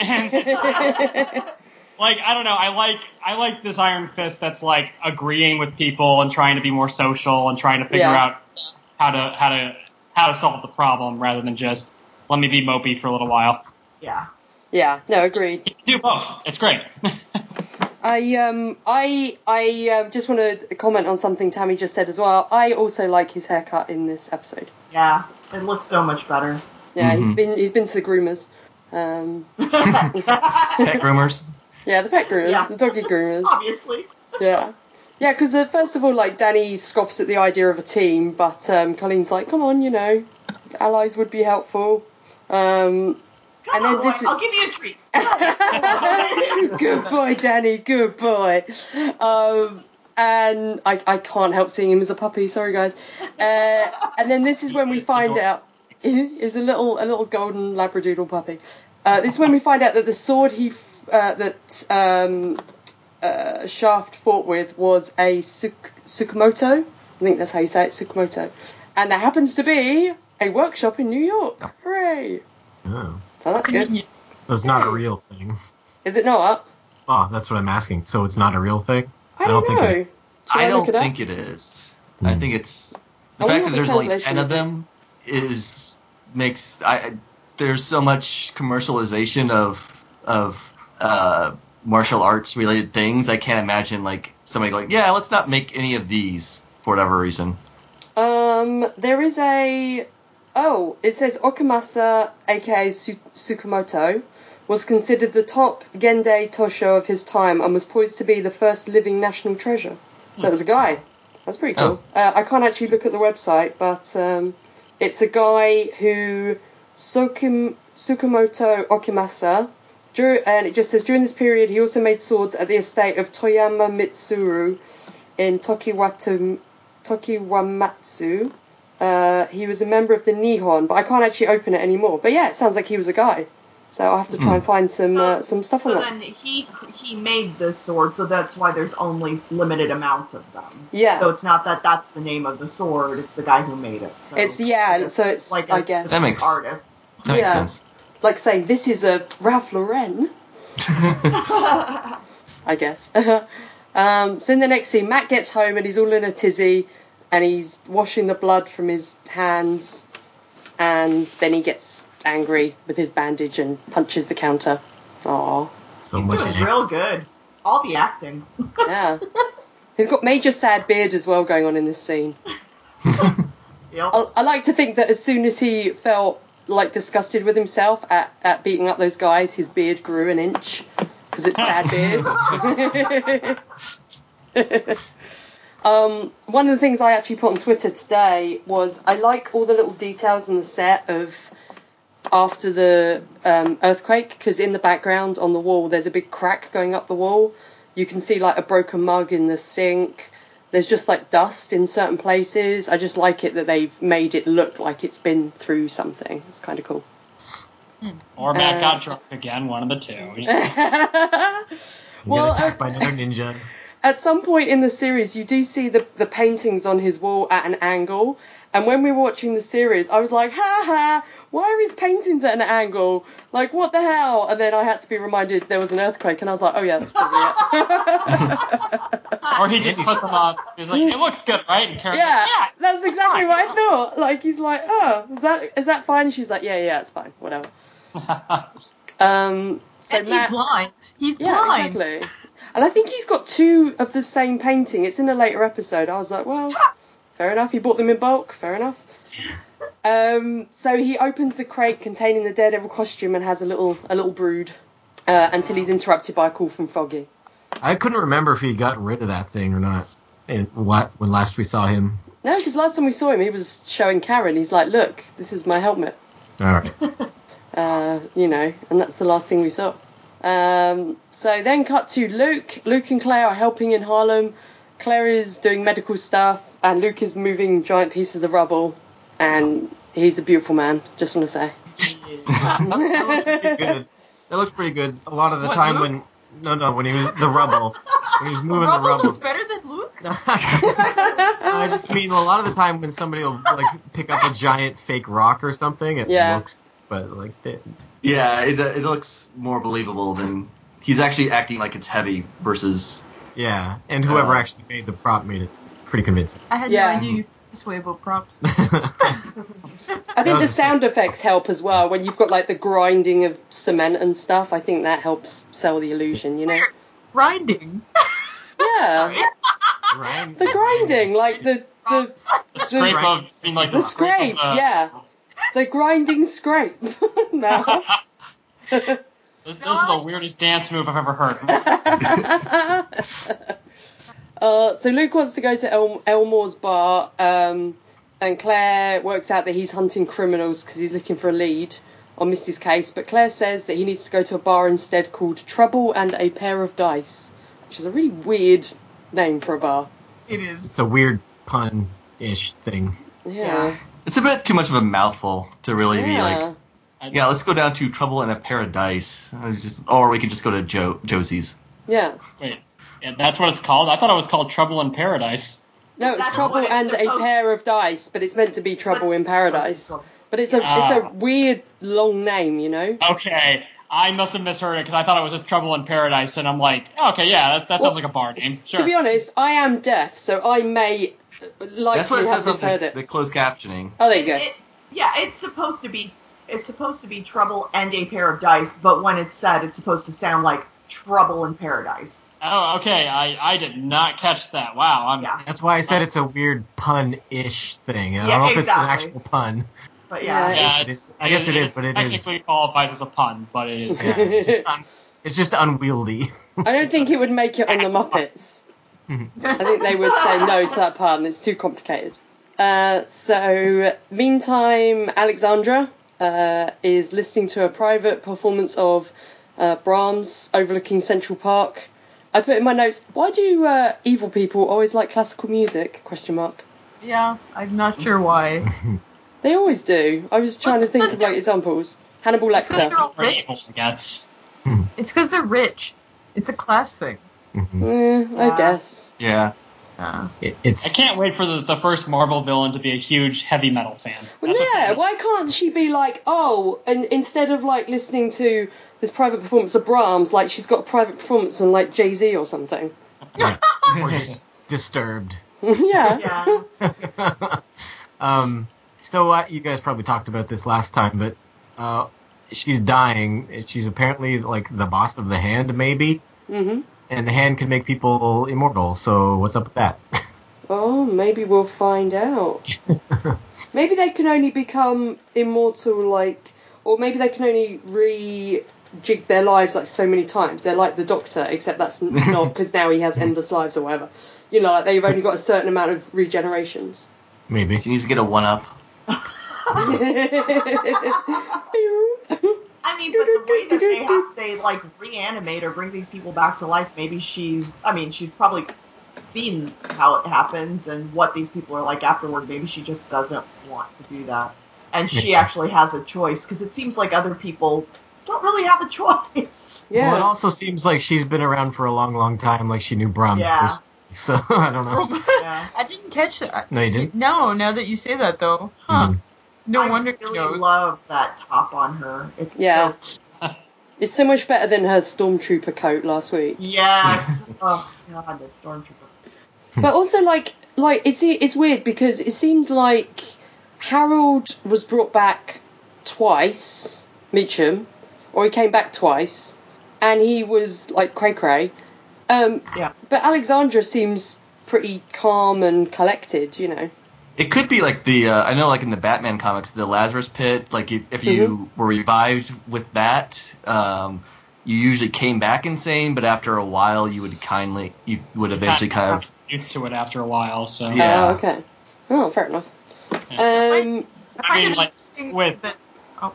like I don't know, I like I like this Iron Fist that's like agreeing with people and trying to be more social and trying to figure Yeah. out how to how to how to solve the problem rather than just let me be mopey for a little while. yeah. yeah, no, agreed. Do both. It's great. (laughs) I um I I uh, just want to comment on something Tammy just said as well. I also like his haircut in this episode. Yeah. It looks so much better. Yeah, he's Mhm. been he's been to the groomers. Um, (laughs) Pet groomers. yeah, the pet groomers, Yeah. the doggy groomers. Obviously. Yeah. Yeah, because uh, first of all, like Danny scoffs at the idea of a team, but um, Colleen's like, "Come on, you know, allies would be helpful." Um, Come And then on, this boy, is- I'll give you a treat. (laughs) good boy, Danny. Good boy. Um, and I, I can't help seeing him as a puppy. Sorry, guys. Uh, and then this is when we (laughs) find out (laughs) he's, he's a little a little golden labradoodle puppy. Uh, this is when we find out that the sword he uh, that um, uh, Shaft fought with was a Suk- Tsukamoto. I think that's how you say it, Tsukamoto. And there happens to be a workshop in New York. Hooray! Oh. So that's good. That's not a real thing. Is it not? Oh, that's what I'm asking. So it's not a real thing? I don't, think know. it- Should I don't it think it is. I Hmm. think it's the wonder fact that the there's only ten of them is makes I I- there's so much commercialization of of uh, martial arts related things. I can't imagine like somebody going, yeah, let's not make any of these for whatever reason. Um, there is a. Oh, it says Okamasa, aka Su- Tsukamoto, was considered the top Gendai Tosho of his time and was poised to be the first living national treasure. So it was a guy. That's pretty cool. Uh, I can't actually look at the website, but um, it's a guy who Sokim, Tsukamoto Okimasa. Dur- and it just says during this period he also made swords at the estate of Toyama Mitsuru in Tokiwatu, Tokiwamatsu. Uh, he was a member of the Nihon, but I can't actually open it anymore. But yeah, it sounds like he was a guy. So I'll have to try and find some uh, some stuff on So that. then he he made this sword, so that's why there's only limited amounts of them. Yeah. So it's not that that's the name of the sword; it's the guy who made it. So It's- yeah, so it's- like I guess. That makes- artist. That makes Yeah. sense. like saying this is a Ralph Lauren. (laughs) I guess. (laughs) um, so in the next scene, Matt gets home and he's all in a tizzy, and he's washing the blood from his hands, and then he gets angry with his bandage and punches the counter. Aww. So He's much doing real good. All the acting. (laughs) Yeah. He's got major sad beard as well going on in this scene. (laughs) Yep. I, I like to think that as soon as he felt like disgusted with himself at, at beating up those guys, his beard grew an inch because it's sad (laughs) beards. Um, one of the things I actually put on Twitter today was I like all the little details in the set of after the um, earthquake because in the background on the wall there's a big crack going up the wall. You can see like a broken mug in the sink. There's just like dust in certain places. I just like it that they've made it look like it's been through something. It's kind of cool. Or Matt Uh, got drunk again, one of the two. (laughs) You well, get attacked uh, by another ninja. At some point in the series, you do see the, the paintings on his wall at an angle. And when we were watching the series, I was like, ha ha, why are his paintings at an angle? Like, what the hell? And then I had to be reminded there was an earthquake, and I was like, oh yeah, that's probably it. (laughs) Or he just put them on. He was like, "It looks good, right?" And Karen's yeah, like, "Yeah." that's exactly what I thought. Like, he's like, oh, is that is that fine? She's like, yeah, yeah, it's fine, whatever. (laughs) Um, so and Matt, he's blind. He's Yeah, blind. exactly. And I think he's got two of the same painting. It's in a later episode. I was like, well, fair enough. He bought them in bulk. Fair enough. Um, so he opens the crate containing the Daredevil costume and has a little a little brood uh, until he's interrupted by a call from Foggy. I couldn't remember if he'd gotten rid of that thing or not. And what when last we saw him. No, because last time we saw him, he was showing Karen. He's like, look, this is my helmet. All right. (laughs) uh, you know, and that's the last thing we saw. Um, so then cut to Luke. Luke and Claire are helping in Harlem. Claire is doing medical stuff, and Luke is moving giant pieces of rubble. And he's a beautiful man. Just want to say. that looks pretty good. That looks pretty good. A lot of the What, time Luke? when no no when he was the rubble when he was moving the Rubble rubble. looks better than Luke. (laughs) I just mean a lot of the time when somebody will like pick up a giant fake rock or something, it Yeah. looks but like it, Yeah, it, it looks more believable than he's actually acting like it's heavy versus. yeah. And whoever Uh, actually made the prop made it pretty convincing. I had Yeah. no idea you felt this way about props. (laughs) I think the sound effects help as well. When you've got like the grinding of cement and stuff, I think that helps sell the illusion. You know? Grinding. (laughs) Yeah, Ryan, the grinding, like the the The scrape of, I mean, the scrape. of, uh, Yeah, the grinding scrape. (laughs) no. This, this is the weirdest dance move I've ever heard. (laughs) uh, so Luke wants to go to El- Elmore's bar, um, and Claire works out that he's hunting criminals because he's looking for a lead on Misty's case. But Claire says that he needs to go to a bar instead called Trouble and a Pair of Dice, which is a really weird name for a bar. It is. It's a weird pun ish thing. Yeah. It's a bit too much of a mouthful to really be like. Yeah. Yeah, let's go down to Trouble in a Paradise, or, just, or we could just go to jo- Josie's. Yeah. Wait, yeah, that's what it's called. I thought it was called Trouble in Paradise. No, it's That's Trouble what it's and a Pair of Dice, but it's meant to be Trouble in Paradise. But it's a it's Ah. a weird long name, you know. Okay, I must have misheard it because I thought it was just Trouble in Paradise, and I'm like, okay, yeah, that, that Well, sounds like a bar name. Sure. To be honest, I am deaf, so I may likely That's what it says on the, the closed captioning. Oh, there you go. It- yeah, it's supposed to be it's supposed to be trouble and a pair of dice, but when it's said, it's supposed to sound like trouble in paradise. oh, okay, I, I did not catch that. Wow, I'm. Yeah. That's why I said it's a weird pun ish thing. I don't Yeah, know if it's an actual pun. But yeah, Yeah, Yeah, it's- it's, I guess it is, but it is. technically qualifies as a pun, but it is. Yeah, it's, just un- it's just unwieldy. (laughs) I don't think it would make it on the Muppets. I think they would say no to that pun. It's too complicated. Uh, so, meantime, Alexandra uh, is listening to a private performance of uh, Brahms overlooking Central Park. I put in my notes, why do uh, evil people always like classical music? Question mark. Yeah, I'm not sure why. (laughs) They always do. I was trying to think of like examples. Hannibal It's 'cause they're Lecter. all Or evil, rich. I guess. It's because they're rich. It's a class thing. Mhm. Eh, I Yeah. guess. Yeah. Uh, It, it's I can't wait for the, the first Marvel villain to be a huge heavy metal fan. Well, That's yeah, why can't she be like, oh, and instead of like listening to this private performance of Brahms, like she's got a private performance on like Jay Z or something? (laughs) or just disturbed. (laughs) yeah. Yeah. (laughs) um, so uh, you guys probably talked about this last time, but uh, she's dying. She's apparently like the boss of the hand, maybe, hmm and the hand can make people immortal. So what's up with that? Oh, maybe we'll find out. (laughs) maybe they can only become immortal, like, or maybe they can only re-jig their lives like so many times. They're like the Doctor, except that's not (laughs) because now he has endless lives or whatever. You know, like they've only got a certain amount of regenerations. maybe. She needs to get a one up. (laughs) I mean, but the way that they have they like reanimate or bring these people back to life, maybe she's. I mean, she's probably seen how it happens and what these people are like afterward. Maybe she just doesn't want to do that, and she Maybe. actually has a choice because it seems like other people don't really have a (laughs) choice. yeah. Well, it also seems like she's been around for a long, long time. Like she knew Brahms Yeah. personally. (laughs) So I don't know. (laughs) Yeah. I didn't catch that. No, you didn't. No, now that you say that though, huh? Mhm. No I wonder he really knows. love that top on her. It's Yeah. so- (laughs) It's so much better than her stormtrooper coat last week. yes. (laughs) oh god, that stormtrooper. But also, like, like it's it's weird because it seems like Harold was brought back twice, Meachum, or he came back twice, and he was like cray cray. Um, Yeah. but Alexandra seems pretty calm and collected, you know. It could be like the uh, I know like in the Batman comics, the Lazarus Pit. Like if, if you were revived with that, um, you usually came back insane, but after a while, you would kindly you would eventually kind of used to it after a while. So Yeah. Oh, okay. Oh, fair enough. Yeah. Um, I I mean, like, with- Oh,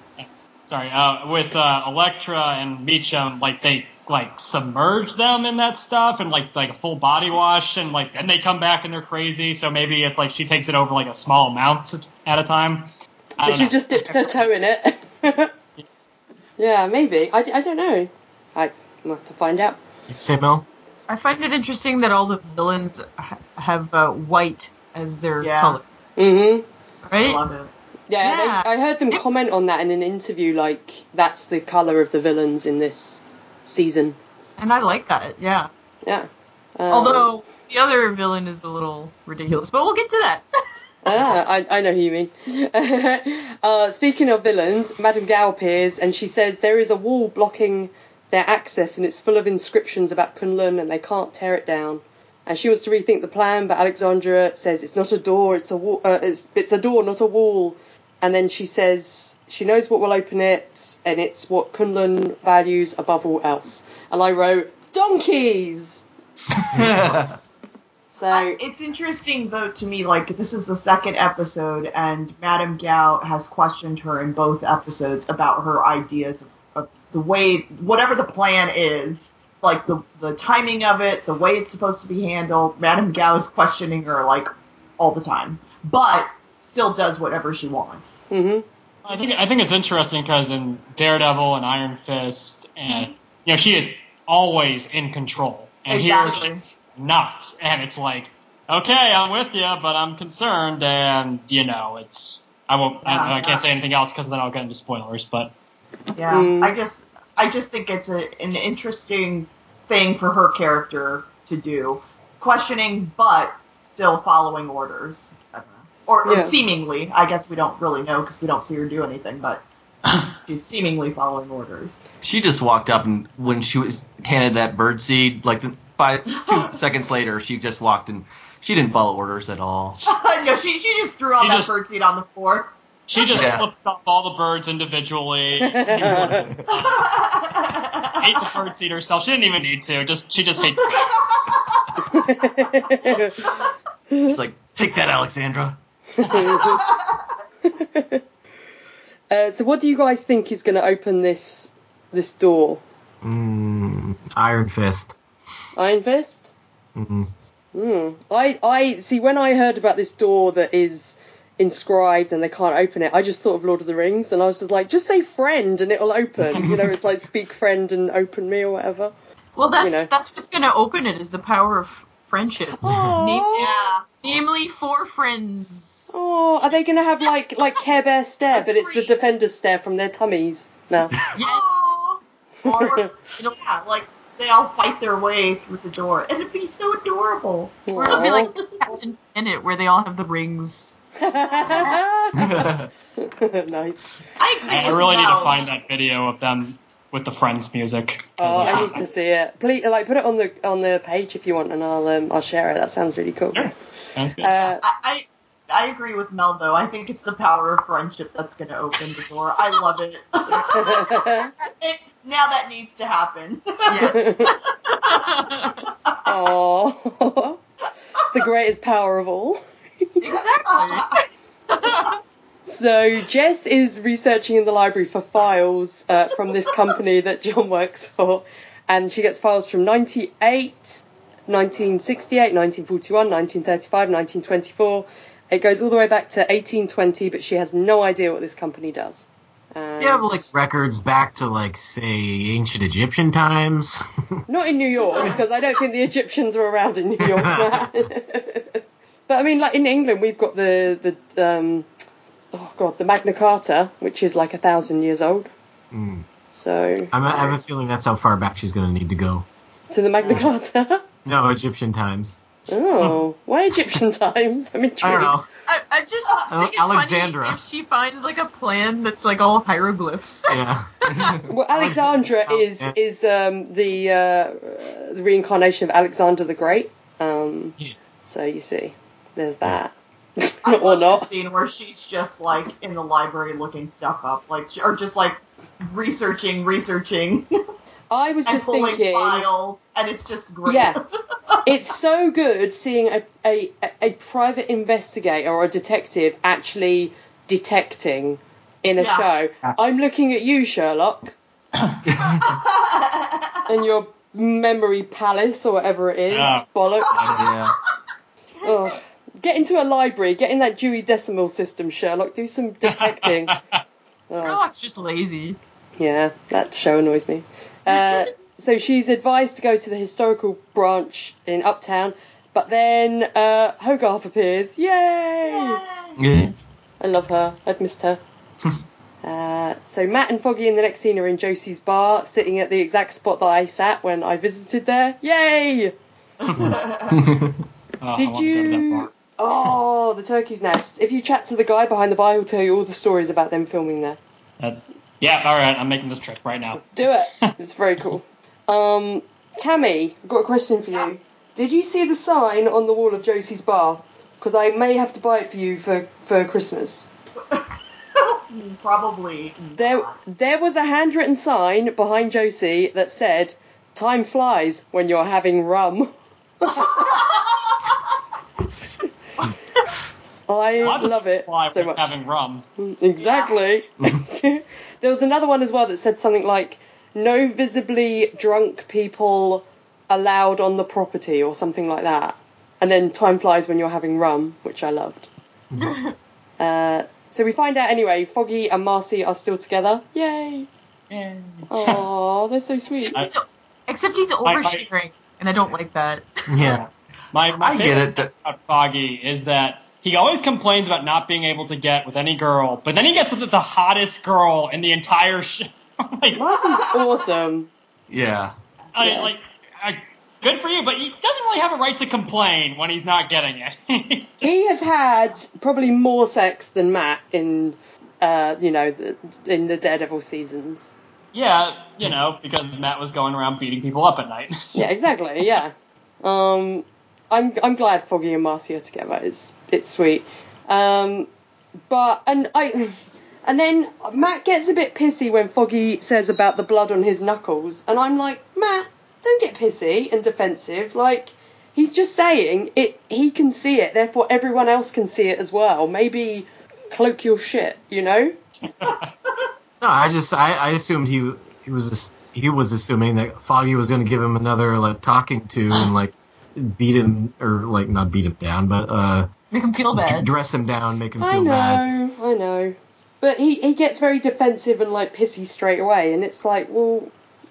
sorry, uh, with uh, Elektra and Meachum, like they like submerge them in that stuff and like like a full body wash and like and they come back and they're crazy. So maybe it's like she takes it over like a small amount at a time. I but she know. just dips her toe in it. (laughs) yeah, maybe. I, I don't know. I will have to find out. Say Mel. I find it interesting that all the villains have uh, white as their Yeah. color, Mm-hmm. I right? love it. Yeah, Yeah. They, I heard them comment on that in an interview. Like that's the color of the villains in this season. And I like that. Yeah. Yeah. Um, Although the other villain is a little ridiculous, but we'll get to that. (laughs) ah, I, I know who you mean. (laughs) uh, speaking of villains, Madame Gao appears and she says there is a wall blocking their access and it's full of inscriptions about Kunlun and they can't tear it down. And she wants to rethink the plan, but Alexandra says it's not a door, it's a wall. Uh, it's, it's a door, not a wall. And then she says she knows what will open it, and it's what Kunlun values above all else. And I wrote donkeys. (laughs) So I- it's interesting though to me like this is the second episode and madame gao has questioned her in both episodes about her ideas of, of the way whatever the plan is like the the timing of it the way it's supposed to be handled madame gao is questioning her like all the time but still does whatever she wants hmm I think I think it's interesting because in Daredevil and Iron Fist, and you know she is always in control, and Exactly. here she's not, and it's like, okay, I'm with you, but I'm concerned, and you know it's I won't I, I can't say anything else because then I'll get into spoilers, but Yeah, Mm. I just I just think it's a, an interesting thing for her character to do, questioning but still following orders, I don't know. Or, or Yeah. seemingly. I guess we don't really know because we don't see her do anything, but (clears throat) she's seemingly following orders. she just walked up and when she was handed that bird seed, like the five two (laughs) seconds later, she just walked and she didn't follow orders at all. (laughs) no, she she just threw all She that just- bird seed on the floor. she just Yeah. flipped up all the birds individually, (laughs) ate the bird seed herself. She didn't even need to. Just she just hates. She's like, take that, Alexandra. Uh, so, what do you guys think is going to open this this door? Mm, Iron Fist. Iron Fist. Mm. Hmm. I I see. When I heard about this door that is inscribed and they can't open it, I just thought of Lord of the Rings, and I was just like, just say friend and it'll open. you know, it's like (laughs) speak friend and open me or whatever. Well, that's You know. that's what's going to open it is the power of friendship. Aww. Yeah. Namely, four friends. Oh, are they going to have like like Care Bear stare, but it's the defenders stare from their tummies now? Yes. (laughs) Or, you know, Yeah, like they all fight their way through the door, and it'd be so adorable. or it'll be like Captain Planet, where they all have the rings. (laughs) nice. I agree. I with really need to find that video of them with the Friends music. Oh, I need to see it. Please, like, put it on the on the page if you want, and I'll um, I'll share it. That sounds really cool. Sure. Sounds good. Uh, I, I agree with Mel though. I think it's the power of friendship that's going to open the door. I love it. it. (laughs) (laughs) Now that needs to happen. oh, the greatest power of all. Exactly. So Jess is researching in the library for files uh, from this company that John works for, and she gets files from 98, 1968, 1941, 1935, 1924. It goes all the way back to 1820, but she has no idea what this company does. And You have like records back to like say ancient Egyptian times. (laughs) Not in New York, because I don't think the Egyptians were around in New York. (laughs) but I mean, like in England, we've got the the um, oh god, the Magna Carta, which is like a thousand years old. Mm. So I'm, I have a feeling that's how far back she's going to need to go. to the Magna Carta. No, Egyptian times. Oh, why Egyptian (laughs) times? I'm intrigued. I don't know. I, I just Uh, think it's Alexandra. funny if she finds like a plan that's like all hieroglyphs. Yeah. (laughs) Well, Alexandra Oh, is yeah. is um, the uh, the reincarnation of Alexander the Great. Um, Yeah. So you see, there's that, I (laughs) or love not. the scene where she's just like in the library looking stuff up, like or just like researching, researching, I was just pulling thinking. files, and it's just great. Yeah. It's so good seeing a, a, a private investigator or a detective actually detecting in a Yeah. show. I'm looking at you, Sherlock, (laughs) and your memory palace or whatever it is. Yeah. Bollocks. yeah. Ugh. Get into a library, get in that Dewey Decimal System, Sherlock. Do some detecting. (laughs) Ugh. Sherlock's just lazy. Yeah, that show annoys me. Uh, so she's advised to go to the historical branch in Uptown, but then uh, Hogarth appears. Yay! Yeah. I love her. I've missed her. (laughs) uh, so Matt and Foggy in the next scene are in Josie's bar, sitting at the exact spot that I sat when I visited there. Yay! (laughs) Oh, Did want to go to that you? (laughs) Oh, the turkey's nest. If you chat to the guy behind the bar, he'll tell you all the stories about them filming there. Uh, yeah, all right. I'm making this trip right now. Do it. It's very cool. Um, Tammy, I've got a question for you. Did you see the sign on the wall of Josie's bar? Because I may have to buy it for you for, for Christmas. (laughs) Probably. There, not. there was a handwritten sign behind Josie that said, "Time flies when you're having rum." (laughs) I love it so much. having rum. Exactly. (laughs) there was another one as well that said something like, no visibly drunk people allowed on the property or something like that. And then time flies when you're having rum, which I loved. uh, so we find out anyway, Foggy and Marcy are still together. Yay! Oh, (laughs) they're so sweet. Except he's, except he's my- oversharing, and I don't like that. Yeah. (laughs) My, my I get favorite it. thing about Foggy is that he always complains about not being able to get with any girl, but then he gets with the hottest girl in the entire show. (laughs) like, Marcy's (laughs) awesome. Yeah. I, Yeah. like, I, good for you, but he doesn't really have a right to complain when he's not getting it. (laughs) He has had probably more sex than Matt in, uh, you know, the, in the Daredevil seasons. yeah, you know, because Matt was going around beating people up at night. Yeah, exactly. Yeah. Um, I'm I'm glad Foggy and Marcy are together. It's it's sweet. Um, but and I and then Matt gets a bit pissy when Foggy says about the blood on his knuckles, and I'm like, Matt, don't get pissy and defensive. Like he's just saying it. He can see it, therefore everyone else can see it as well. Maybe cloak your shit, you know? (laughs) No, I just I, I assumed he he was just, he was assuming that Foggy was going to give him another like talking to and like beat him or like not beat him down, but uh Make him feel bad. dress him down, make him I feel know, bad. I know, I know. But he, he gets very defensive and like pissy straight away, and it's like, well,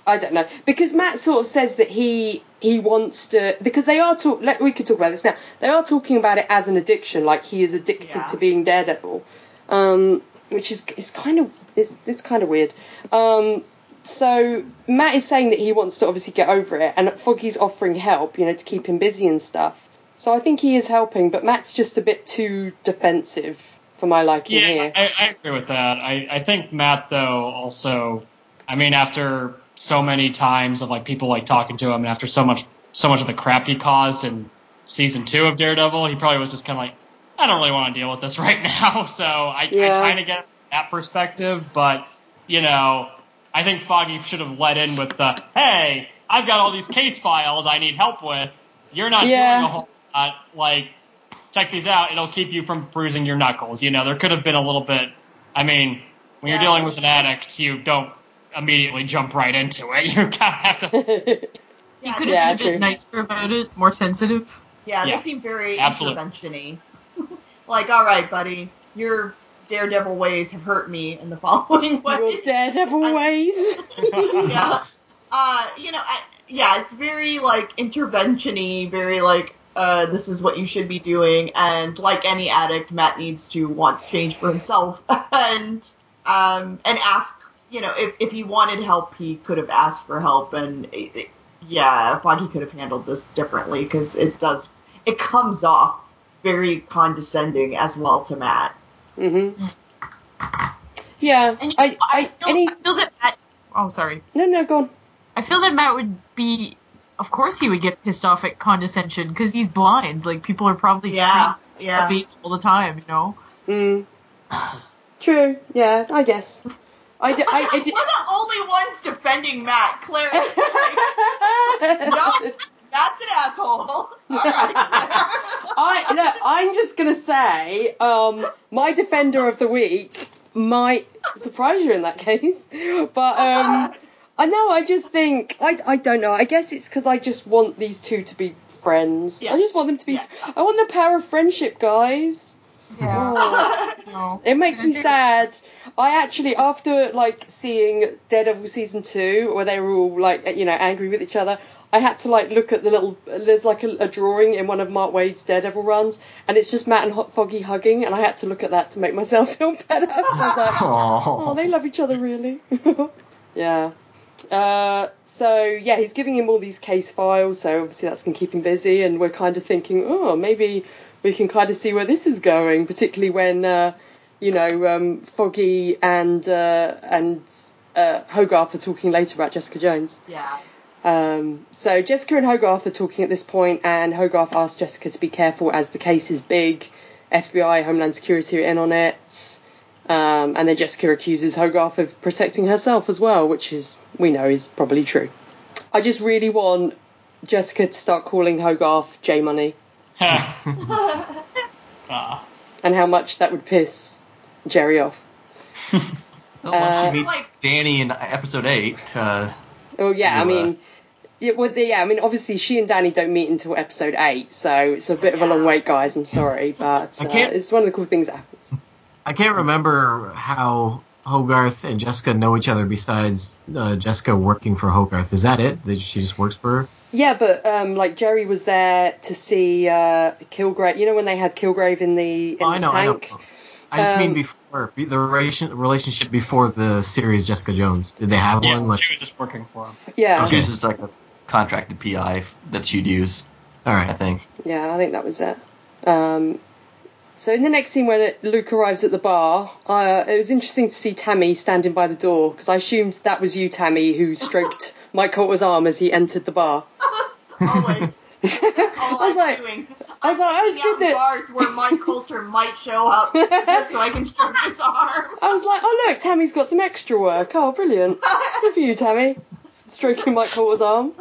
I don't know because Matt sort of says that he he wants to because they are talk. Let, we could talk about this now. They are talking about it as an addiction, like he is addicted Yeah. to being Daredevil, um, which is is kind of it's it's kind of weird. Um, so Matt is saying that he wants to obviously get over it, and Foggy's offering help, you know, to keep him busy and stuff. So I think he is helping, but Matt's just a bit too defensive for my liking Yeah, here. I, I agree with that. I, I think Matt though also, I mean, after so many times of like people like talking to him, and after so much so much of the crap he caused in season two of Daredevil, he probably was just kind of like, I don't really want to deal with this (laughs) right now. (laughs) So I, Yeah. I kind of get that perspective, but you know, I think Foggy should have let in with the, hey, I've got all these case files I need help with. You're not Yeah. doing a whole lot. Like, check these out. It'll keep you from bruising your knuckles. You know, there could have been a little bit. I mean, when you're Yeah, dealing with an addict, you don't immediately jump right into it. (laughs) You kind of have to. He Yeah, could Yeah, have been a bit nicer about it, more sensitive. Yeah, Yeah. they seem very Absolutely. intervention-y. (laughs) like, all right, buddy, your daredevil ways have hurt me in the (laughs) following way. Your Daredevil I- ways. yeah. Uh, you know, I, yeah, it's very like intervention-y, very like uh, this is what you should be doing, and like any addict, Matt needs to want to change for himself (laughs) and um and ask. You know, if if he wanted help, he could have asked for help, and it, it- yeah, Foggy could have handled this differently because it does it comes off very condescending as well to Matt. hmm Yeah, And I, I, feel, any, I feel that Matt. Oh, sorry. no, no, go on. I feel that Matt would be. Of course, he would get pissed off at condescension because he's blind. Like people are probably Yeah, treating yeah. a all the time. You know. Mm. True. Yeah, I guess. I, do, I, I (laughs) do. We're the only ones defending Matt. Claire, (laughs) no, Matt's an asshole. (laughs) All right, Claire. I look. I'm just gonna say, um, my defender of the week might surprise you in that case, but um, I know. I just think I, I don't know. I guess it's because I just want these two to be friends. Yeah. I just want them to be. Yeah. I want the power of friendship, guys. Yeah. Oh. (laughs) no. It makes me sad. I actually, after like seeing Daredevil season two, where they were all like, you know, angry with each other, I had to like look at the little. There's like a, a drawing in one of Mark Waid's Daredevil runs, and it's just Matt and Hot Foggy hugging, and I had to look at that to make myself (laughs) feel better. So I was like, oh, they love each other really. (laughs) yeah. Uh, so yeah, he's giving him all these case files, so obviously that's going to keep him busy, and we're kind of thinking, oh, maybe we can kind of see where this is going, particularly when uh, you know um, Foggy and uh, and uh, Hogarth are talking later about Jessica Jones. yeah. Um, so Jessica and Hogarth are talking at this point, and Hogarth asks Jessica to be careful as the case is big. FBI, Homeland Security are in on it. Um, and then Jessica accuses Hogarth of protecting herself as well, which is, we know, is probably true. I just really want Jessica to start calling Hogarth J Money, (laughs) Ah. and how much that would piss Jerry off. (laughs) Well, once Uh, she meets Like- Danny in episode eight, uh, Oh yeah, I You, uh, mean, yeah, well, the- yeah, I mean, obviously she and Danny don't meet until episode eight, so it's a bit of a long wait, guys. I'm sorry, but uh, it's one of the cool things that happens. I can't remember how Hogarth and Jessica know each other besides uh, Jessica working for Hogarth. Is that it? That she just works for her? Yeah, but um, like Jerry was there to see uh, Kilgrave. You know when they had Kilgrave in the in Oh, I the know, I know. tank. I just Um, mean before the relationship before the series Jessica Jones. Did they have Yeah, one? Like, she was just working for him. Yeah, she uses like a contracted PI that she'd use, all I think. yeah, I think that was it. Um, so in the next scene when Luke arrives at the bar, uh, it was interesting to see Tammy standing by the door because I assumed that was you, Tammy, who stroked (laughs) Mike Colter's arm as he entered the bar. (laughs) Always. That's (laughs) all I was I'm like- doing. I was like, oh, it's Hanging good out in that- bars where Mike Colter might show up just so I can stroke his arm. I was like, oh look, Tammy's got some extra work. Oh, brilliant. Good for you, Tammy. Stroking Mike Colter's arm.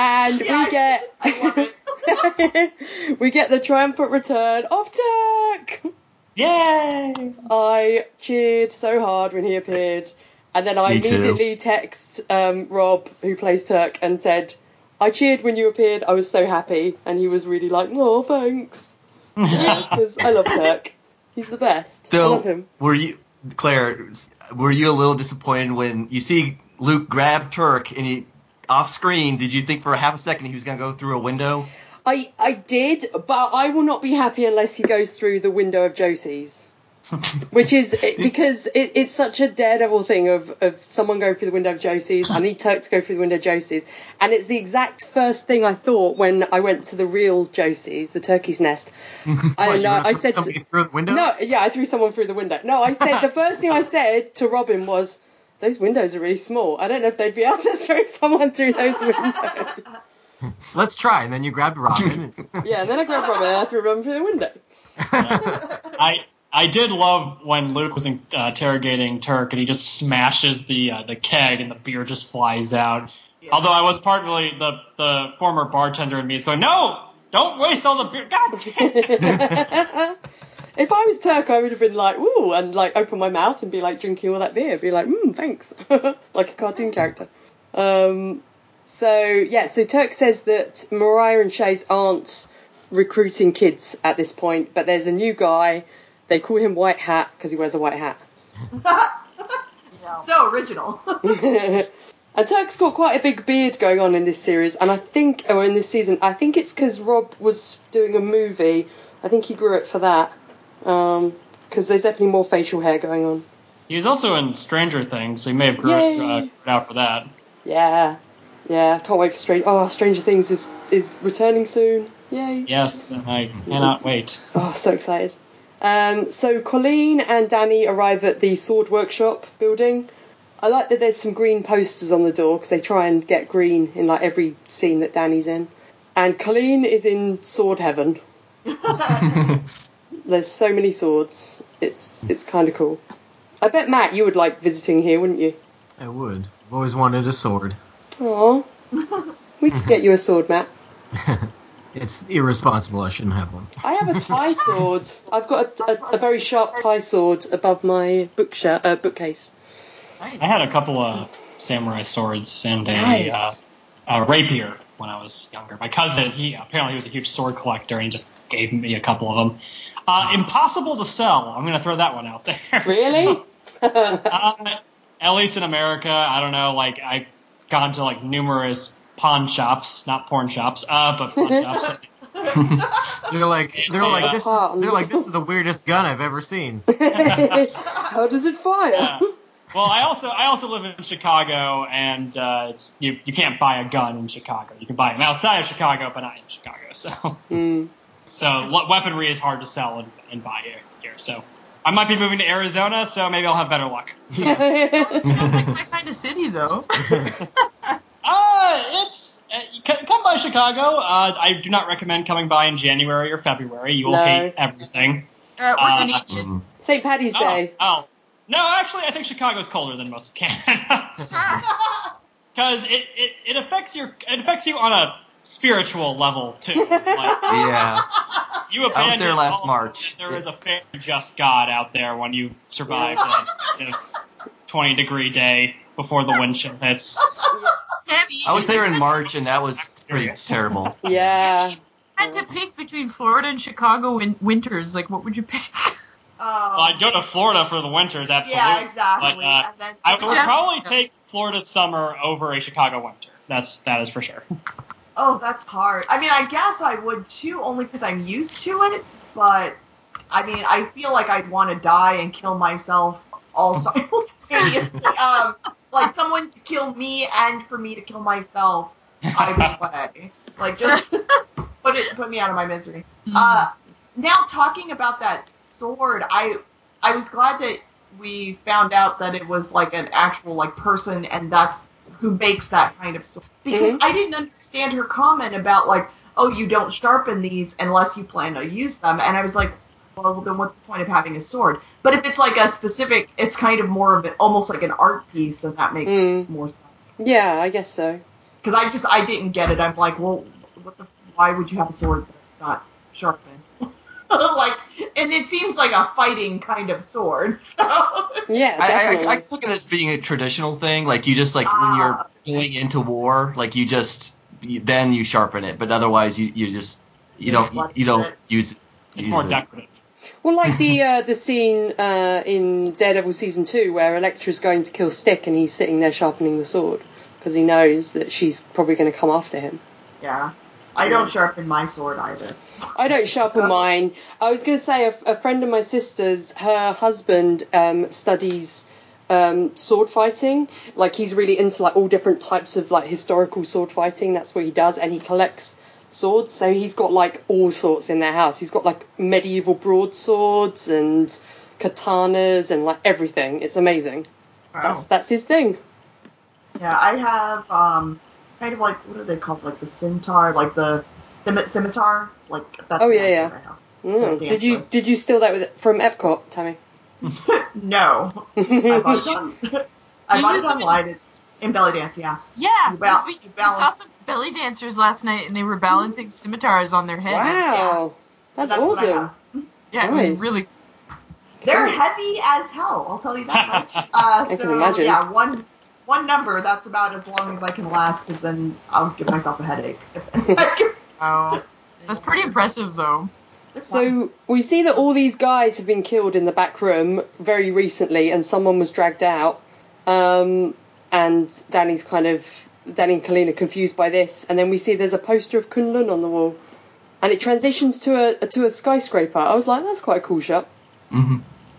And Yeah, we get (laughs) I love (laughs) we get the triumphant return of Turk. Yay! I cheered so hard when he appeared, and then I Me too. immediately text um, Rob, who plays Turk, and said, "I cheered when you appeared. I was so happy." And he was really like, "Oh, thanks," (laughs) because I love Turk. He's the best. I love him. were you Claire, were you a little disappointed when you see Luke grab Turk and he off screen? Did you think for a half a second he was going to go through a window? I, I did, but I will not be happy unless he goes through the window of Josie's. (laughs) Which is because it, it's such a daredevil thing of, of someone going through the window of Josie's. I need Turk to go through the window of Josie's. And it's the exact first thing I thought when I went to the real Josie's, the turkey's nest. (laughs) What, uh, I said, somebody through the window. no, yeah, I threw someone through the window. No, I said, the first thing I said to Robin was, those windows are really small. I don't know if they'd be able to (laughs) throw someone through those windows. (laughs) Let's try. And then you grabbed Robin. (laughs) Yeah, and then I grabbed Robin and I threw Robin through the window. I I did love when Luke was in, uh, interrogating Turk and he just smashes the uh, the keg and the beer just flies out. Yeah. Although I was partly the the former bartender in me is going, no, don't waste all the beer. God damn it. If I was Turk, I would have been like, ooh, and like open my mouth and be like drinking all that beer. Be like, mmm, thanks. (laughs) like a cartoon character. Um, so, yeah, so Turk says that Mariah and Shades aren't recruiting kids at this point, but there's a new guy. They call him White Hat because he wears a white hat. (laughs) So original. (laughs) and Turk's got quite a big beard going on in this series, and I think, or in this season, I think it's because Rob was doing a movie. I think he grew it for that. Because there's definitely more facial hair going on. He was also in Stranger Things, so he may have grown, uh, grew out for that. Yeah, yeah, can't wait for Strange. Oh, Stranger Things is is returning soon. Yay! Yes, and I cannot wait. Oh, so excited. Um, so Colleen and Danny arrive at the sword workshop building. I like that there's some green posters on the door because they try and get green in like every scene that Danny's in. And Colleen is in sword heaven. (laughs) There's so many swords. It's it's kind of cool. I bet Matt, you would like visiting here, wouldn't you? I would. I've always wanted a sword. Aw. we could get you a sword, Matt. (laughs) It's irresponsible. I shouldn't have one. I have a tie (laughs) sword. I've got a, a, a very sharp tie sword above my bookshelf, uh, bookcase. I had a couple of samurai swords and a, Nice. uh, a rapier when I was younger. My cousin, he apparently he was a huge sword collector and he just gave me a couple of them. Uh, impossible to sell. I'm going to throw that one out there. (laughs) Really? (laughs) uh, at least in America, I don't know. Like I've gone to like numerous pawn shops, not porn shops, uh, but pawn (laughs) shops. They're like, they're like this. Is, they're like this is the weirdest gun I've ever seen. How does it fire? Yeah. Well, I also I also live in Chicago, and uh, it's, you you can't buy a gun in Chicago. You can buy them outside of Chicago, but not in Chicago. So Hmm. So le- weaponry is hard to sell and, and buy here, here. So I might be moving to Arizona, so maybe I'll have better luck. (laughs) Sounds like my kind of city, though. (laughs) Uh, it's uh, come by Chicago. Uh, I do not recommend coming by in January or February. You will No. hate everything. Uh, we're Uh, Canadian. St. Paddy's Oh, Day. oh, no, actually, I think Chicago's colder than most of Canada. because it, it, it affects your it affects you on a spiritual level too. (laughs) Like, Yeah. you I was there last all- March. There is a fair just God out there when you survive a you know, 20 degree day before the wind chill hits. Heavy. I was there in March, and that was pretty terrible. Yeah. had to pick between Florida and Chicago in winters. Like, what would you pick? Oh. (laughs) Well, I'd go to Florida for the winters, absolutely. yeah, exactly. But, uh, then I would Yeah. probably take Florida summer over a Chicago winter. That's that is for sure. (laughs) Oh, that's hard. I mean, I guess I would too, only because I'm used to it. But I mean, I feel like I'd want to die and kill myself all (laughs) simultaneously. um, like someone to kill me and for me to kill myself either (laughs) way. Like just put it, put me out of my misery. Uh, now talking about that sword, I I was glad that we found out that it was like an actual like person, and that's who makes that kind of sword. Because I didn't understand her comment about like, oh, you don't sharpen these unless you plan to use them, and I was like, well, then what's the point of having a sword? But if it's like a specific, it's kind of more of an almost like an art piece, and that makes Mm. more sense. Yeah, I guess so. Because I just I didn't get it. I'm like, well, what the? Why would you have a sword that's not sharpened? (laughs) like, and it seems like a fighting kind of sword. (laughs) So Yeah, I, I, definitely. I, I took it as being a traditional thing. Like you just like when Ah. you're going into war, like you just you, then you sharpen it, but otherwise you, you just you Just don't let you don't it. use It's use more it. decorative. Well, like the (laughs) uh, the scene uh, in Daredevil season two where Elektra's going to kill Stick and he's sitting there sharpening the sword because he knows that she's probably going to come after him. Yeah. I don't sharpen my sword either. I don't sharpen mine. I was going to say a, a friend of my sister's, her husband um, studies um, sword fighting. Like he's really into like all different types of like historical sword fighting. That's what he does, and he collects swords. So he's got like all sorts in their house. He's got like medieval broadswords and katanas and like everything. It's amazing. Wow. That's that's his thing. Yeah, I have um kind of like what are they called? Like the centaur, like the scim- scimitar. Like that's Oh, yeah, yeah. sword I have. Mm. dance Did you did you steal that with from Epcot, Tammy? (laughs) no, I bought it (laughs) on. I bought it them in- in belly dance. Yeah. Yeah, You we, we saw some belly dancers last night, and they were balancing scimitars on their heads. wow, that's, what I awesome. have. Yeah, it Nice. was really. They're Cool. heavy as hell. I'll tell you that (laughs) much. Uh, I so can imagine. yeah, one one number. That's about as long as I can last, because then I'll give myself a headache. Wow. That's pretty impressive, though. So we see that all these guys have been killed in the back room very recently, and someone was dragged out. Um, and Danny's kind of Danny and Colleen are confused by this, and then we see there's a poster of Kunlun on the wall, and it transitions to a to a skyscraper. I was like, that's quite a cool shot. hmm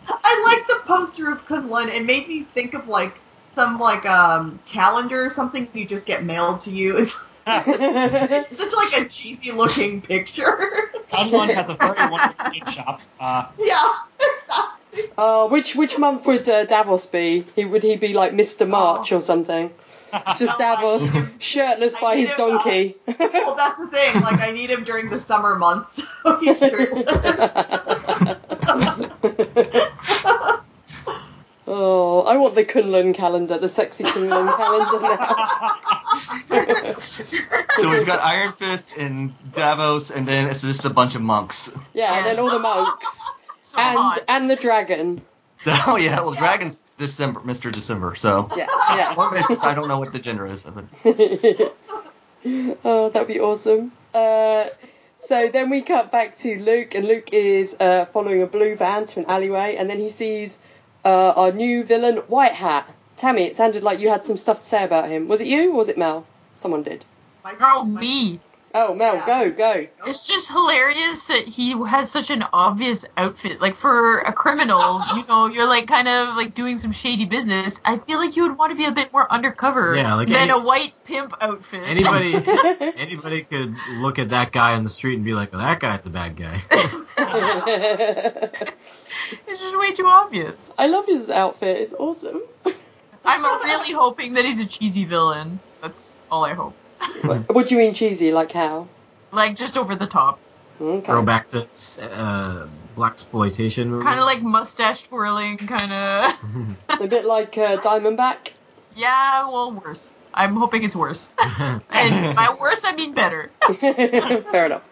I like the poster of Kunlun. It made me think of like some like um calendar or something you just get mailed to you. It's, (laughs) (laughs) it's just like a cheesy looking picture. Kunlun has a very (laughs) wonderful gift shop. Uh, yeah, exactly. uh, which which month would uh, Davos be? He would he be like Mr. March or something? (laughs) Just Davos, shirtless I by need his him, donkey. Well, that's the thing. Like, I need him during the summer months, so he's shirtless. Oh, I want the Kunlun calendar, the sexy Kunlun calendar now. (laughs) So we've got Iron Fist and Davos, and then it's just a bunch of monks. yeah, and then all the monks (laughs) So and hot. and the dragon. (laughs) Oh yeah, well, Dragon's December, Mr. December. So Yeah, one yeah. basis, I don't know what the gender is of it. oh, that'd be awesome. Uh, so then we cut back to Luke, and Luke is uh, following a blue van to an alleyway, and then he sees uh, our new villain, White Hat. Tammy, it sounded like you had some stuff to say about him. Was it you or was it Mel? Someone did. My- Oh, my- me. Oh, Mel, Yeah. go, go. It's just hilarious that he has such an obvious outfit. Like for a criminal, you (laughs) know, you're like kind of like doing some shady business. I feel like you would want to be a bit more undercover Yeah, like than any- a white pimp outfit. Anybody, (laughs) anybody could look at that guy on the street and be like, "Oh, that guy's a bad guy." (laughs) it's just way too obvious. I love his outfit. It's awesome. I'm really hoping that he's a cheesy villain. That's all I hope. what, what do you mean cheesy? Like how? Like just over the top, Okay. Throwback to uh, blaxploitation kind of like mustache twirling, kind of. A bit like uh, Diamondback. yeah, well, worse. I'm hoping it's worse. (laughs) And by worse, I mean better. (laughs) Fair enough.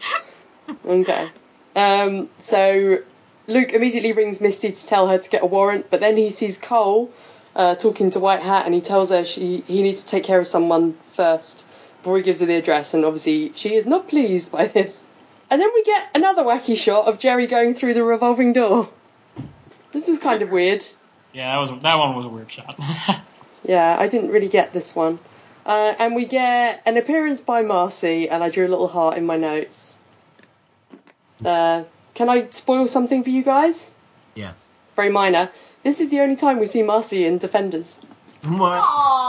Okay. Um, so Luke immediately rings Misty to tell her to get a warrant, but then he sees Cole uh, talking to White Hat, and he tells her she he needs to take care of someone first before he gives her the address, and obviously she is not pleased by this. And then we get another wacky shot of Jerry going through the revolving door. This was kind of weird. yeah, that was that one was a weird shot. (laughs) Yeah, I didn't really get this one. Uh, and we get an appearance by Marcy, and I drew a little heart in my notes. Uh, can I spoil something for you guys? yes. Very minor. This is the only time we see Marcy in Defenders. What?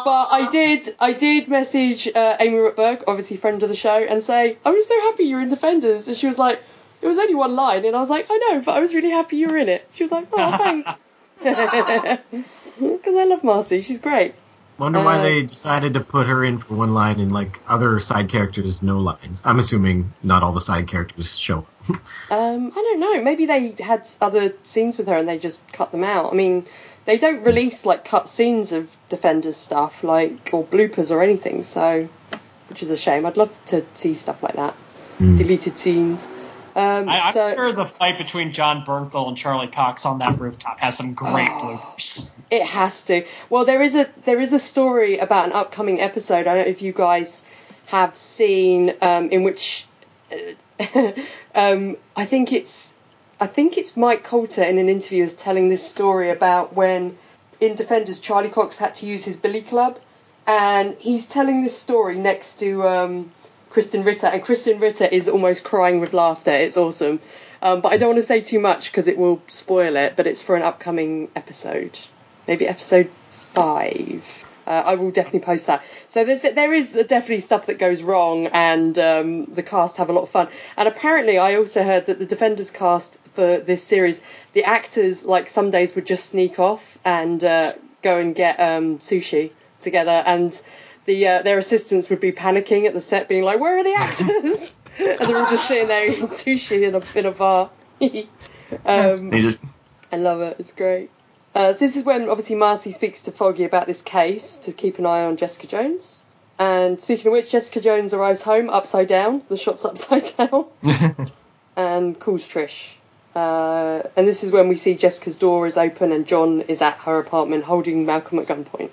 But I did, I did message uh, Amy Rutberg, obviously friend of the show, and say I was so happy you're in Defenders, and she was like, it was only one line, and I was like, I know, but I was really happy you were in it. She was like, oh, thanks. (laughs) (laughs) Because I love Marcy, she's great. Wonder why Uh, they decided to put her in for one line and like other side characters no lines. I'm assuming not all the side characters show. up. Um, I don't know. Maybe they had other scenes with her and they just cut them out. I mean, they don't release like cut scenes of Defenders stuff, like or bloopers or anything. So, which is a shame. I'd love to see stuff like that, Hmm. deleted scenes. Um, I, I'm so sure the fight between Jon Bernthal and Charlie Cox on that rooftop has some great Oh. bloopers. it has to. Well, there is a there is a story about an upcoming episode. I don't know if you guys have seen um, in which uh, (laughs) um, I think it's I think it's Mike Colter in an interview is telling this story about when in Defenders Charlie Cox had to use his billy club, and he's telling this story next to um, Krysten Ritter, and Krysten Ritter is almost crying with laughter. It's awesome, um, but I don't want to say too much because it will spoil it. But it's for an upcoming episode, maybe episode five. Uh, I will definitely post that. So there's there is definitely stuff that goes wrong, and um, the cast have a lot of fun. And apparently, I also heard that the Defenders cast for this series, the actors like some days would just sneak off and uh, go and get um, sushi together, and the uh, their assistants would be panicking at the set, being like, "Where are the (laughs) actors?" and they're all just sitting there eating sushi in a in a bar. (laughs) um, I love it. It's great. Uh, so this is when obviously Marci speaks to Foggy about this case to keep an eye on Jessica Jones. And speaking of which, Jessica Jones arrives home upside down. The shot's (laughs) upside down, (laughs) and calls Trish. Uh, and this is when we see Jessica's door is open and John is at her apartment holding Malcolm at gunpoint.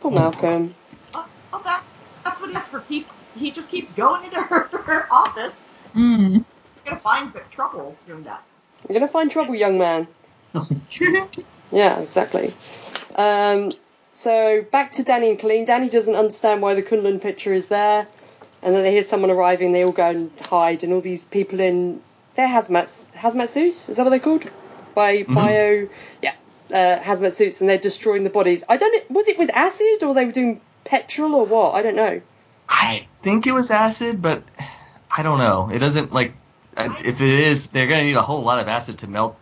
Poor Malcolm. Oh, oh, that, that's what he has for keep. He just keeps going into her, (laughs) her office. Mm. He's gonna find trouble doing that. You're gonna find trouble, young man. (laughs) Yeah, exactly. Um, so back to Danny and Colleen. Danny doesn't understand why the Kun Lun picture is there, and then they hear someone arriving. They all go and hide, and all these people in their hazmat hazmat suits. Is that what they're called? By bio, yeah, uh, hazmat suits, and they're destroying the bodies. I don't. know, Was it with acid or they were doing petrol or what? I don't know. I think it was acid, but I don't know. It doesn't like uh, if it is, they're gonna need a whole lot of acid to melt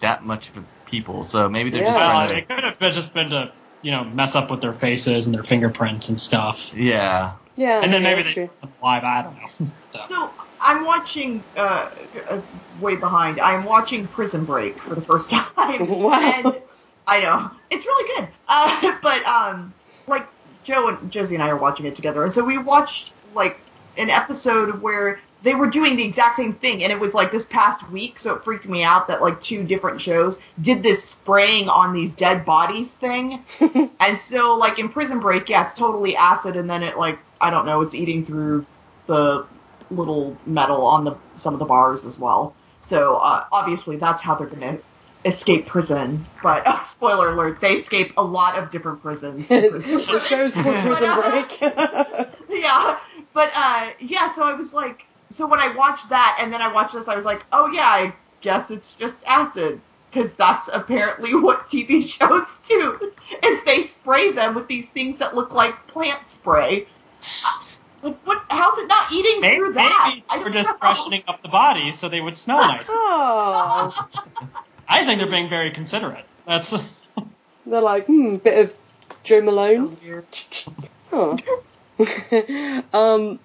that much of people. So maybe they're just Yeah. Well, trying it to. could have just been to, you know, mess up with their faces and their fingerprints and stuff. Yeah. Yeah, And then yeah, maybe they true. live. I don't know. (laughs) So. So I'm watching uh, uh, way behind. I'm watching Prison Break for the first (laughs) time. Wow. And I know it's really good. Uh, (laughs) but um, like Joe and Josie and I are watching it together, and so we watched like an episode where they were doing the exact same thing, and it was like this past week. So it freaked me out that like two different shows did this spraying on these dead bodies thing. (laughs) and so like in Prison Break, yeah, it's totally acid, and then it like I don't know, it's eating through the little metal on the some of the bars as well. So uh, obviously that's how they're gonna escape prison. But uh, (laughs) spoiler alert, they escape a lot of different prisons. (laughs) the show's called Prison Break. yeah, but uh, yeah. So I was like, so when I watched that and then I watched this, I was like, oh yeah, I guess it's just acid. Because that's apparently (laughs) what TV shows do, is they spray them with these things that look like plant spray. Uh, Like what? How's it not eating Maybe, through that? maybe I we're just know. freshening up the bodies so they would smell nice. (laughs) oh. I think they're being very considerate. That's (laughs) They're like, hmm, bit of Jo Malone. Weird. Huh. um,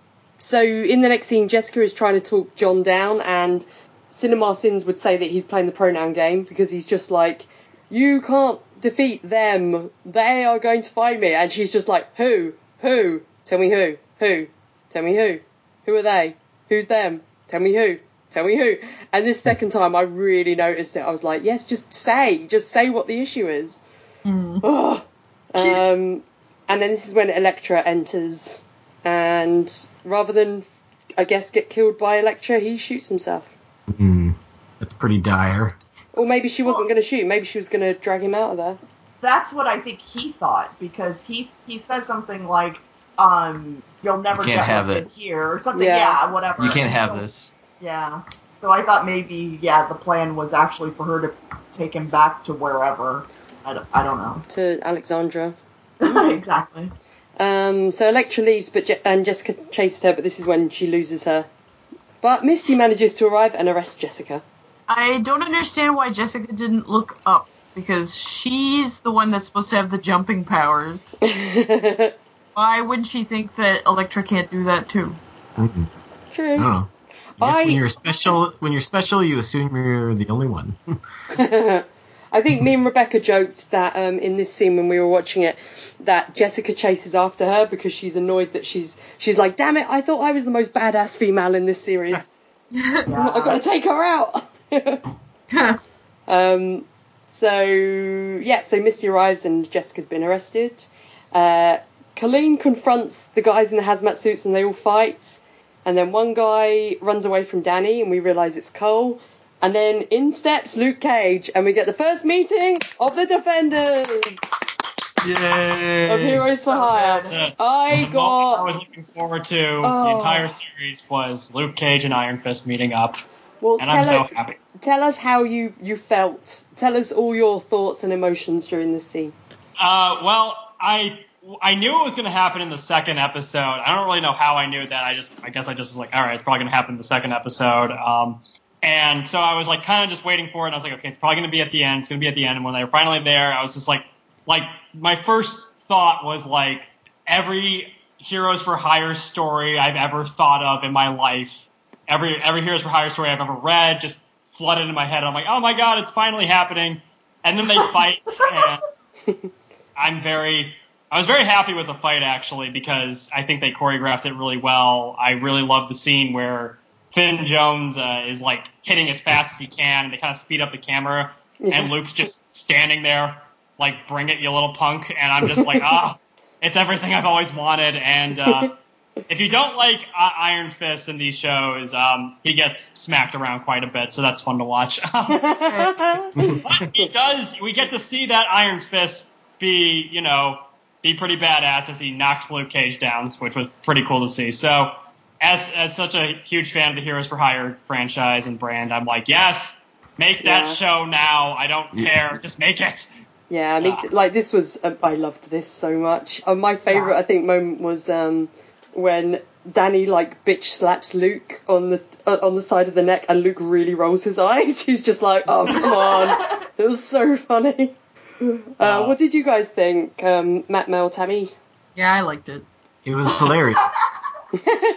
so in the next scene, Jessica is trying to talk John down, and CinemaSins would say that he's playing the pronoun game because he's just like, you can't defeat them. They are going to find me. And she's just like, who? Who? Tell me who? Who? Tell me who? Who are they? Who's them? Tell me who? Tell me who? And this second time, I really noticed it. I was like, yes, just say, just say what the issue is. Ugh. Um, and then this is when Elektra enters, and rather than, I guess, get killed by Elektra, he shoots himself. Hmm. That's pretty dire. Or maybe she wasn't going to shoot. Maybe she was going to drag him out of there. That's what I think he thought because he he says something like, um, "You'll never You can't get have what's it. here" or something. Yeah. Yeah, whatever. You can't have so- this. Yeah. So I thought maybe yeah the plan was actually for her to take him back to wherever. I don't, I don't know. To Alexandra. (laughs) exactly. Um, so Elektra leaves, but Je- and Jessica chases her. But this is when she loses her. But Misty manages to arrive and arrest Jessica. I don't understand why Jessica didn't look up because she's the one that's supposed to have the jumping powers. (laughs) Why wouldn't she think that Elektra can't do that too? Mm-mm. I True. don't know. I guess I- when you're special, when you're special, you assume you're the only one. (laughs) I think me and Rebecca joked that um, in this scene when we were watching it, that Jessica chases after her because she's annoyed that she's she's like, damn it, I thought I was the most badass female in this series. (laughs) I've gotta take her out. (laughs) um, so yeah, so Misty arrives and Jessica's been arrested. Uh, Colleen confronts the guys in the hazmat suits and they all fight. And then one guy runs away from Danny and we realise it's Cole. And then in steps Luke Cage, and we get the first meeting of the Defenders Yay! of Heroes for Hire. The- I the got I was looking forward to Oh. the entire series was Luke Cage and Iron Fist meeting up, well. and Tell, I'm so us, happy. tell us how you you felt. Tell us all your thoughts and emotions during this scene. Uh, well, I I knew it was going to happen in the second episode. I don't really know how I knew that. I just I guess I just was like, all right, it's probably going to happen in the second episode. Um, and so I was like kind of just waiting for it. And I was like, okay, it's probably going to be at the end. It's going to be at the end. And when they were finally there, I was just like, like my first thought was like every Heroes for Hire story I've ever thought of in my life, every every Heroes for Hire story I've ever read, just flooded into my head. I'm like, oh my god, it's finally happening. And then they (laughs) fight, and I'm very I was very happy with the fight actually because I think they choreographed it really well. I really love the scene where Finn Jones uh, is like hitting as fast as he can, and they kind of speed up the camera, Yeah. and Luke's just standing there like, "Bring it, you little punk!" And I'm just like, ah, it's everything I've always wanted. And uh, (laughs) if you don't like uh, Iron Fist in these shows, um, he gets smacked around quite a bit, so that's fun to watch. (laughs) But he (laughs) does. We get to see that Iron Fist be, you know, be pretty badass as he knocks Luke Cage down, which was pretty cool to see. So, as as such a huge fan of the Heroes for Hire franchise and brand, I'm like, yes, make that Yeah. show now. I don't Yeah. care, just make it. Yeah, I mean, Yeah. like this was. Um, I loved this so much. Uh, my favorite, Yeah. I think, moment was um, when Danny like bitch slaps Luke on the uh, on the side of the neck, and Luke really rolls his eyes. (laughs) He's just like, "Oh come on!" (laughs) It was so funny. Uh, Uh, what did you guys think, um, Matt, Mel, Tammy? Yeah, I liked it. It was hilarious. (laughs)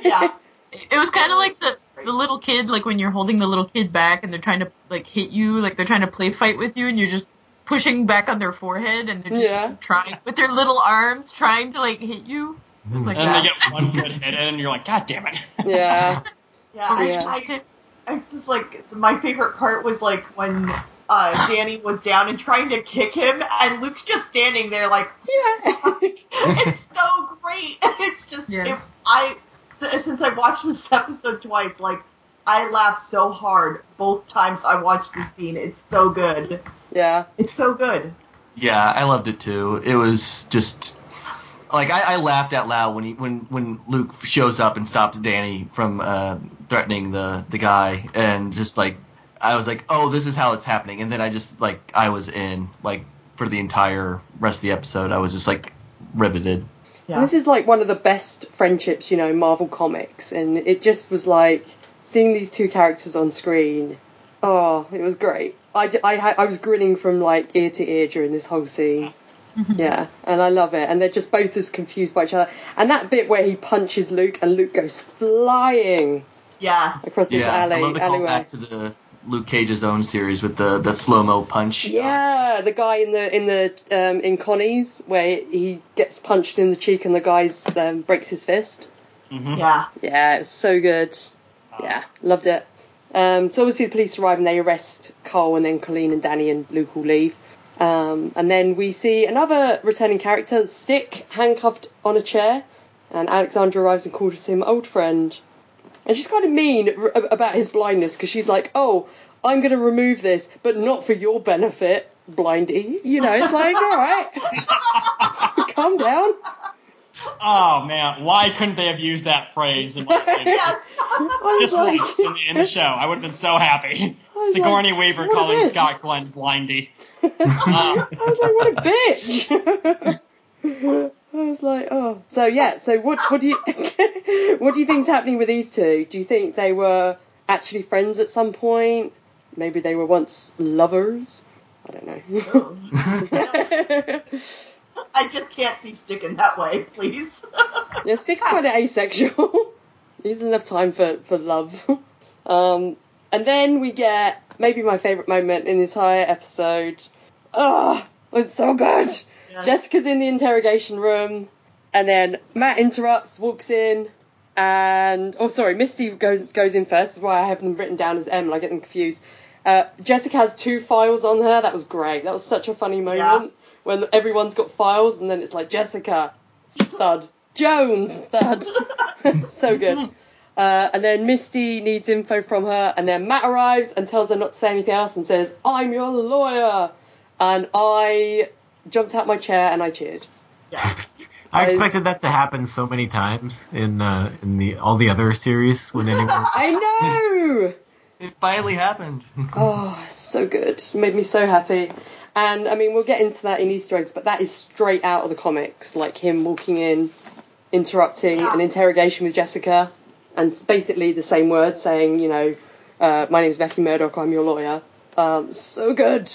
yeah. (laughs) It was kind of like the the little kid, like when you're holding the little kid back and they're trying to like hit you, like they're trying to play fight with you, and you're just pushing back on their forehead and they're just Yeah. trying with their little arms trying to like hit you. Mm-hmm. Just like And that. they get one good hit in, and you're like, God damn it. Yeah, (laughs) Yeah. I, Yeah. I, I was just like, my favorite part was like when uh, Danny was down and trying to kick him, and Luke's just standing there like, yeah. (laughs) it's so great. (laughs) It's just, Yes. if I, s- since I watched this (laughs) episode twice, like, I laughed so hard both times I watched this scene. It's so good. yeah. It's so good. Yeah, I loved it too. It was just like I, I laughed out loud when he when when Luke shows up and stops Danny from uh, threatening the the guy, and just like I was like, oh, this is how it's happening, and then I just like I was in like for the entire rest of the episode. I was just like riveted. Yeah. This is like one of the best friendships, you know, Marvel Comics, and it just was like seeing these two characters on screen. Oh, it was great. I, j- I, ha- I was grinning from like ear to ear during this whole scene. (laughs) Yeah, and I love it. And they're just both as confused by each other. And that bit where he punches Luke and Luke goes flying Yeah. across this yeah, alley I love the alleyway. callback to the Luke Cage's own series with the the slow mo punch. Yeah, the guy in the in the um, in Connie's where he gets punched in the cheek and the guy's um, breaks his fist. hmm Yeah. Yeah, it was so good. Yeah, loved it. Um, so obviously the police arrive and they arrest Cole and then Colleen and Danny and Luke will leave. Um, and then we see another returning character, Stick, handcuffed on a chair. And Alexandra arrives and calls him old friend. And she's kind of mean r- about his blindness because she's like, oh, I'm going to remove this, but not for your benefit, blindy. You know, it's like, all right, (laughs) calm down. Oh man, why couldn't they have used that phrase? In my (laughs) opinion? Yes. I was Just like, once in the, in the show, I would have been so happy. (laughs) Sigourney like, Weaver calling. Scott Glenn blindy. Uh, I was like, what a bitch. I was like, oh. So yeah. So what? What do you? (laughs) what do you think's happening with these two? Do you think they were actually friends at some point? Maybe they were once lovers. I don't know. (laughs) I just can't see Stick in that way, please. yeah, Stick's kind of asexual. (laughs) he doesn't have time for for love. Um, and then we get maybe my favorite moment in the entire episode. Oh, it was so good. Yeah. Jessica's in the interrogation room, and then Matt interrupts, walks in, and oh, sorry, Misty goes goes in first. Is why I have them written down as M. and I get them confused. Uh, Jessica has two files on her. That was great. That was such a funny moment when everyone's got files, and then it's like Jessica, thud, Jones, thud. (laughs) so good. Uh, and then Misty needs info from her, and then Matt arrives and tells her not to say anything else and says, I'm your lawyer. And I jumped out my chair and I cheered. Yeah. (laughs) I As- expected that to happen so many times in uh, in the all the other series when (laughs) anyone. I know! (laughs) It finally happened. Oh, so good. Made me so happy. And I mean, we'll get into that in Easter eggs, but that is straight out of the comics. Like him walking in, interrupting an interrogation with Jessica, and basically the same words saying, you know, uh, my is Becky Murdock, I'm your lawyer. Um, so good.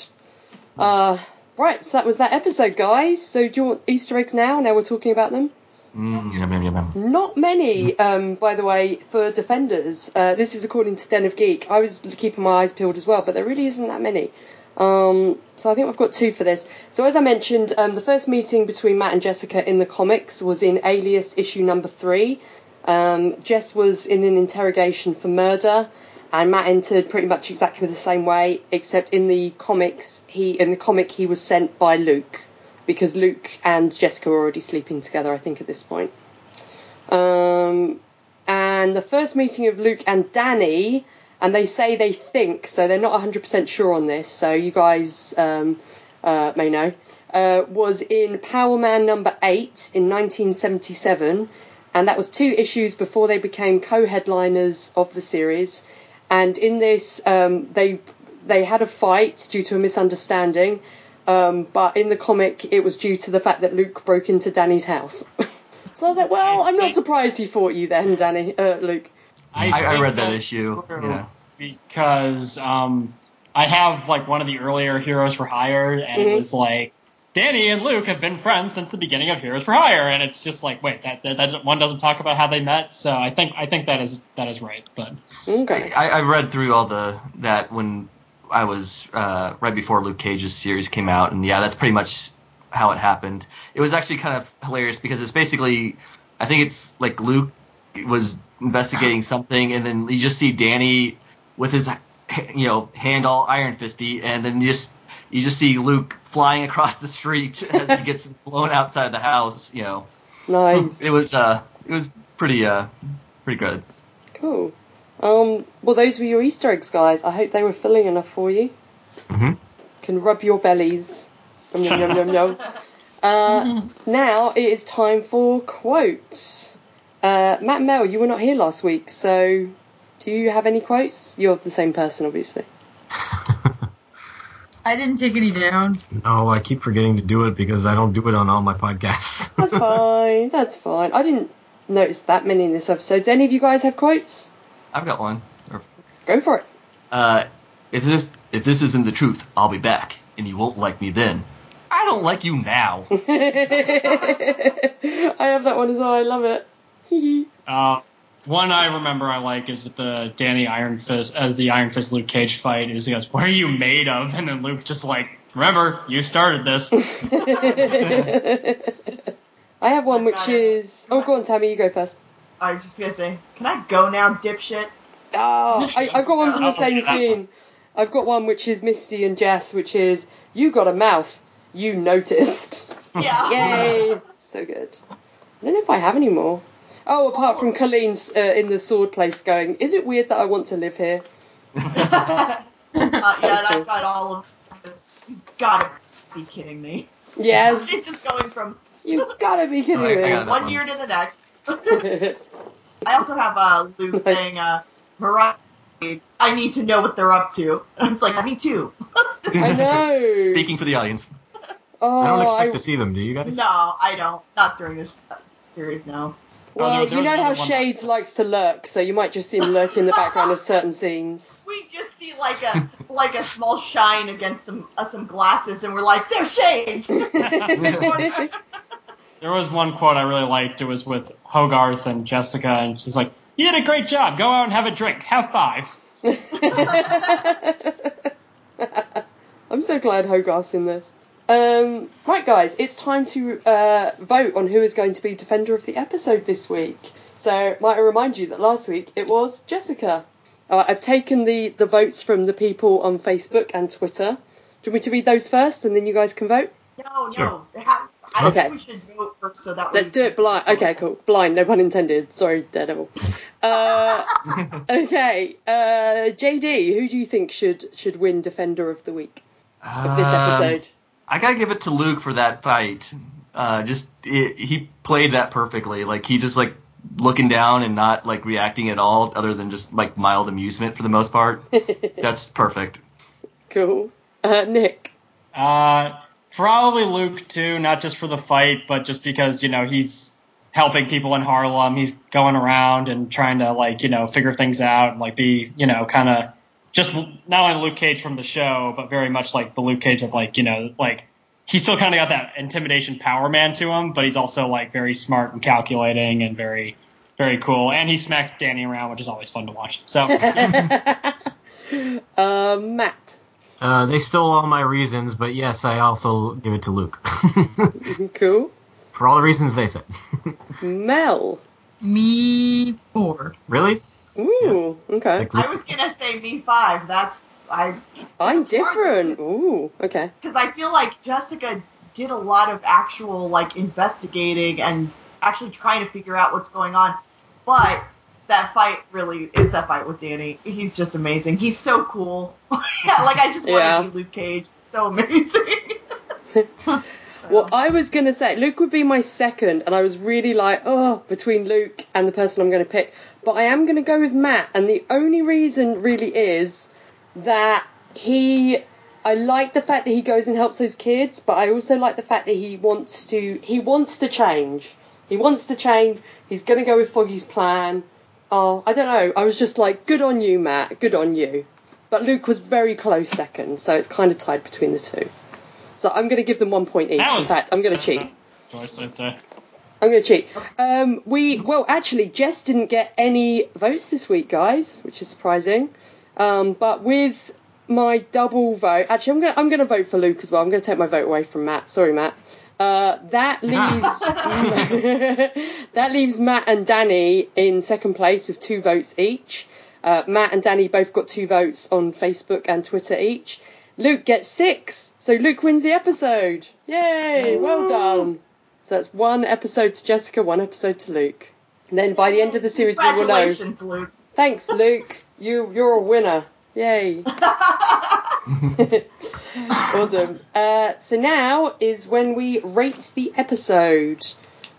Uh, right, so that was that episode, guys. So do you want Easter eggs now? Now we're talking about them? Mm, yum, yum, yum. Not many, um, by the way, for Defenders. Uh, this is according to Den of Geek. I was keeping my eyes peeled as well, but there really isn't that many. Um, so I think I've got two for this. So as I mentioned, um, the first meeting between Matt and Jessica in the comics was in Alias issue number three. Um, Jess was in an interrogation for murder, and Matt entered pretty much exactly the same way, except in the comics, he in the comic he was sent by Luke because Luke and Jessica were already sleeping together. I think at this point. Um, and the first meeting of Luke and Danny, and they say they think, so they're not 100% sure on this, so you guys um, uh, may know, uh, was in Power Man number 8 in 1977, and that was two issues before they became co headliners of the series. And in this, um, they they had a fight due to a misunderstanding, um, but in the comic, it was due to the fact that Luke broke into Danny's house. (laughs) so I was like, well, I'm not surprised he fought you then, Danny, uh, Luke. I, I think read that issue. Yeah. Because um, I have like one of the earlier Heroes for Hire, and Mhm. it was like Danny and Luke have been friends since the beginning of Heroes for Hire, and it's just like wait, that, that, that one doesn't talk about how they met. So I think I think that is that is right, but Okay. I, I read through all the that when I was uh, right before Luke Cage's series came out, and yeah, that's pretty much how it happened. It was actually kind of hilarious because it's basically, I think it's like Luke was investigating something, and then you just see Danny with his you know hand all iron fisty, and then you just you just see Luke flying across the street (laughs) as he gets blown outside the house. You know, Nice. it was uh it was pretty uh pretty good. Cool. Um, well, those were your Easter eggs, guys. I hope they were filling enough for you. Mhm. Can rub your bellies. Yum, yum, yum, yum, yum. (laughs) Uh, now it is time for quotes. Uh, Matt and Mel, you were not here last week, so do you have any quotes? You're the same person, obviously. (laughs) I didn't take any down. no, I keep forgetting to do it because I don't do it on all my podcasts. (laughs) That's fine. That's fine. I didn't notice that many in this episode. Do any of you guys have quotes? I've got one. Go for it. Uh, if this if this isn't the truth, I'll be back, and you won't like me then. I don't like you now. (laughs) I have that one as well. I love it. (laughs) Uh, one I remember I like is that the Danny Iron Fist as the Iron Fist Luke Cage fight is he goes, "What are you made of?" And then Luke's just like, "Remember, you started this." (laughs) I have one I which is it. is. Oh, go on, Tammy. You go first. I was just gonna say, can I go now, dipshit? Oh, I, I've got one (laughs) from the same scene. I've got one which is Misty and Jess, which is you got a mouth. You noticed. Yeah. Yay! so good. I don't know if I have any more. Oh, apart from Colleen's uh, in the sword place going, is it weird that I want to live here? Uh, yeah, and was cool. I've got all of. You gotta be kidding me. It's Yes, just going from you gotta be kidding I- I me. got one one. year to the next. (laughs) I also have uh, Luke Nice. saying, uh, Mariah, I need to know what they're up to. (laughs) I was like, me too. I know. (laughs) Speaking for the audience. Oh, I don't expect I- to see them. Do you guys? no, I don't. Not during this uh, series, no. Well, Oh, there- there you know how Shades that- likes to lurk, so you might just see him lurking in the background of certain scenes. (laughs) We just see like a like a small shine against some uh, some glasses, and we're like, they're shades. (laughs) (laughs) There was one quote I really liked. It was with Hogarth and Jessica, and she's like, "You did a great job. Go out and have a drink. Have five. I'm so glad Hogarth's in this. Um, right, guys, it's time to uh, vote on who is going to be Defender of the Episode this week. So, might I remind you that last week it was Jessica. Uh, I've taken the, the votes from the people on Facebook and Twitter. Do you want me to read those first and then you guys can vote? No, Sure. no. Ha- I don't Okay. think we should vote first, so that Let's do it blind. Okay, cool. Blind, no pun intended. Sorry, Daredevil. (laughs) Uh, okay, uh, JD, who do you think should should win Defender of the Week of this Um, episode? I gotta give it to Luke for that fight. Uh, just it, he played that perfectly. Like he just like looking down and not like reacting at all, other than just like mild amusement for the most part. (laughs) That's perfect. Cool. Uh, Nick. Uh, probably Luke too, not just for the fight, but just because you know he's helping people in Harlem. He's going around and trying to like you know figure things out and like be you know kind of just not only Luke Cage from the show, but very much like the Luke Cage of like you know like he's still kind of got that intimidation power man to him, but he's also like very smart and calculating and very very cool. And he smacks Danny around, which is always fun to watch. So (laughs) (laughs) uh, Matt. Uh, they stole all my reasons, but yes, I also give it to Luke. (laughs) Cool. For all the reasons they said. Mel. Me four. really? Ooh, okay. Like, I was gonna say me five. That's I I'm different. Ooh, okay. because I feel like Jessica did a lot of actual like investigating and actually trying to figure out what's going on. But that fight really is that fight with Danny. He's just amazing. He's so cool. (laughs) yeah, like I just want Yeah. to be Luke Cage. So amazing. (laughs) (laughs) Well, I was going to say Luke would be my second, and I was really like, oh, between Luke and the person I'm going to pick. But I am going to go with Matt, and the only reason really is that he. I like the fact that he goes and helps those kids, but I also like the fact that he wants to. He wants to change. He wants to change. He's going to go with Foggy's plan. Oh, I don't know. I was just like, good on you, Matt. Good on you. But Luke was very close second, so it's kind of tied between the two. So I'm going to give them one point each. In fact, I'm going to cheat. (laughs) Joyce, I'd say. I'm going to cheat. Um, we well, actually, Jess didn't get any votes this week, guys, which is surprising. Um, but with my double vote, actually, I'm going to I'm going to vote for Luke as well. I'm going to take my vote away from Matt. Sorry, Matt. Uh, that leaves (laughs) (laughs) that leaves Matt and Danny in second place with two votes each. Uh, Matt and Danny both got two votes on Facebook and Twitter each. Luke gets six, so Luke wins the episode. Yay! Well done. So that's one episode to Jessica, one episode to Luke. And then by the end of the series, we will know. Congratulations, Luke. Thanks, Luke. You you're a winner. Yay! (laughs) (laughs) awesome. Uh, so now is when we rate the episode.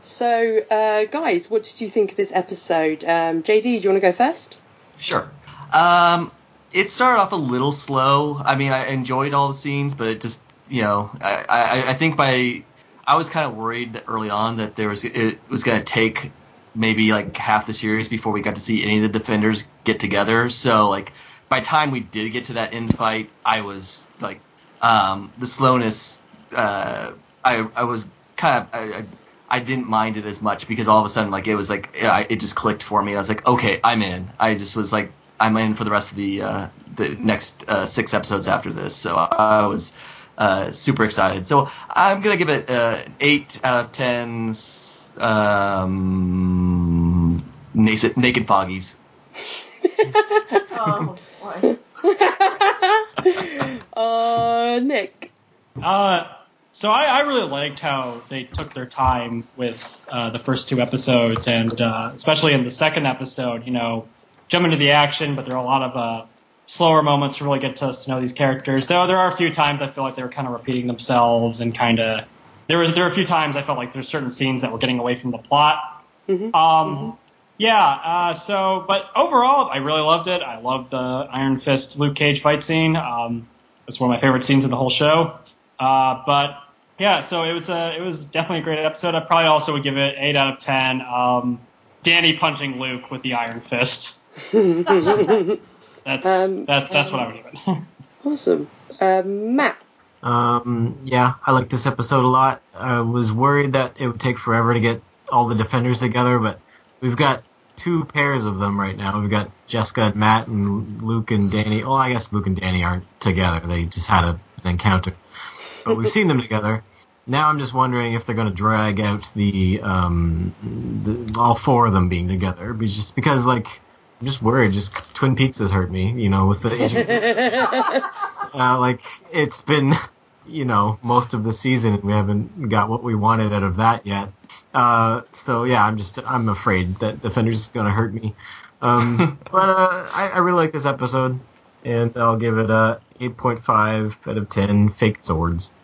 So, uh, guys, what did you think of this episode? Um, JD, do you want to go first? Sure. Um, it started off a little slow. I mean, I enjoyed all the scenes, but it just, you know, I, I, I think by I was kind of worried early on that there was it was going to take maybe like half the series before we got to see any of the defenders get together. So like by the time we did get to that end fight, I was like um, the slowness. Uh, I I was kind of I, I, I didn't mind it as much because all of a sudden like it was like it, it just clicked for me. I was like, okay, I'm in. I just was like I'm in for the rest of the uh, the next uh, six episodes after this. So I was uh, super excited. So I'm gonna give it uh, eight out of ten. Um, naked, naked foggies. (laughs) Oh boy. (laughs) uh, Nick. Uh, so I, I really liked how they took their time with uh, the first two episodes, and uh, especially in the second episode, you know, jump into the action, but there are a lot of uh, slower moments to really get to us to know these characters. Though there are a few times I feel like they were kind of repeating themselves and kind of there was there were a few times I felt like there's certain scenes that were getting away from the plot. Mhm. Um, yeah. Uh, so, but overall, I really loved it. I loved the Iron Fist Luke Cage fight scene. Um, it's one of my favorite scenes in the whole show. Uh, but yeah, so it was a it was definitely a great episode. I probably also would give it eight out of ten. Um, Danny punching Luke with the Iron Fist. (laughs) That's Um, that's that's what I would give it. (laughs) awesome. Uh, Matt. Um, yeah, I like this episode a lot. I was worried that it would take forever to get all the defenders together, but we've got two pairs of them right now. We've got Jessica and Matt and Luke and Danny. Well, I guess Luke and Danny aren't together. They just had a, an encounter. But we've (laughs) seen them together. Now I'm just wondering if they're going to drag out the, um, the all four of them being together. Be- Just because, like, I'm just worried. Just Twin Peaks has hurt me, you know, with the (laughs) Asian uh, like it's been you know most of the season and we haven't got what we wanted out of that yet uh, so yeah i'm just i'm afraid that defenders is going to hurt me Um, (laughs) but uh, I, I really like this episode, and I'll give it a 8.5 out of 10 fake swords. (laughs)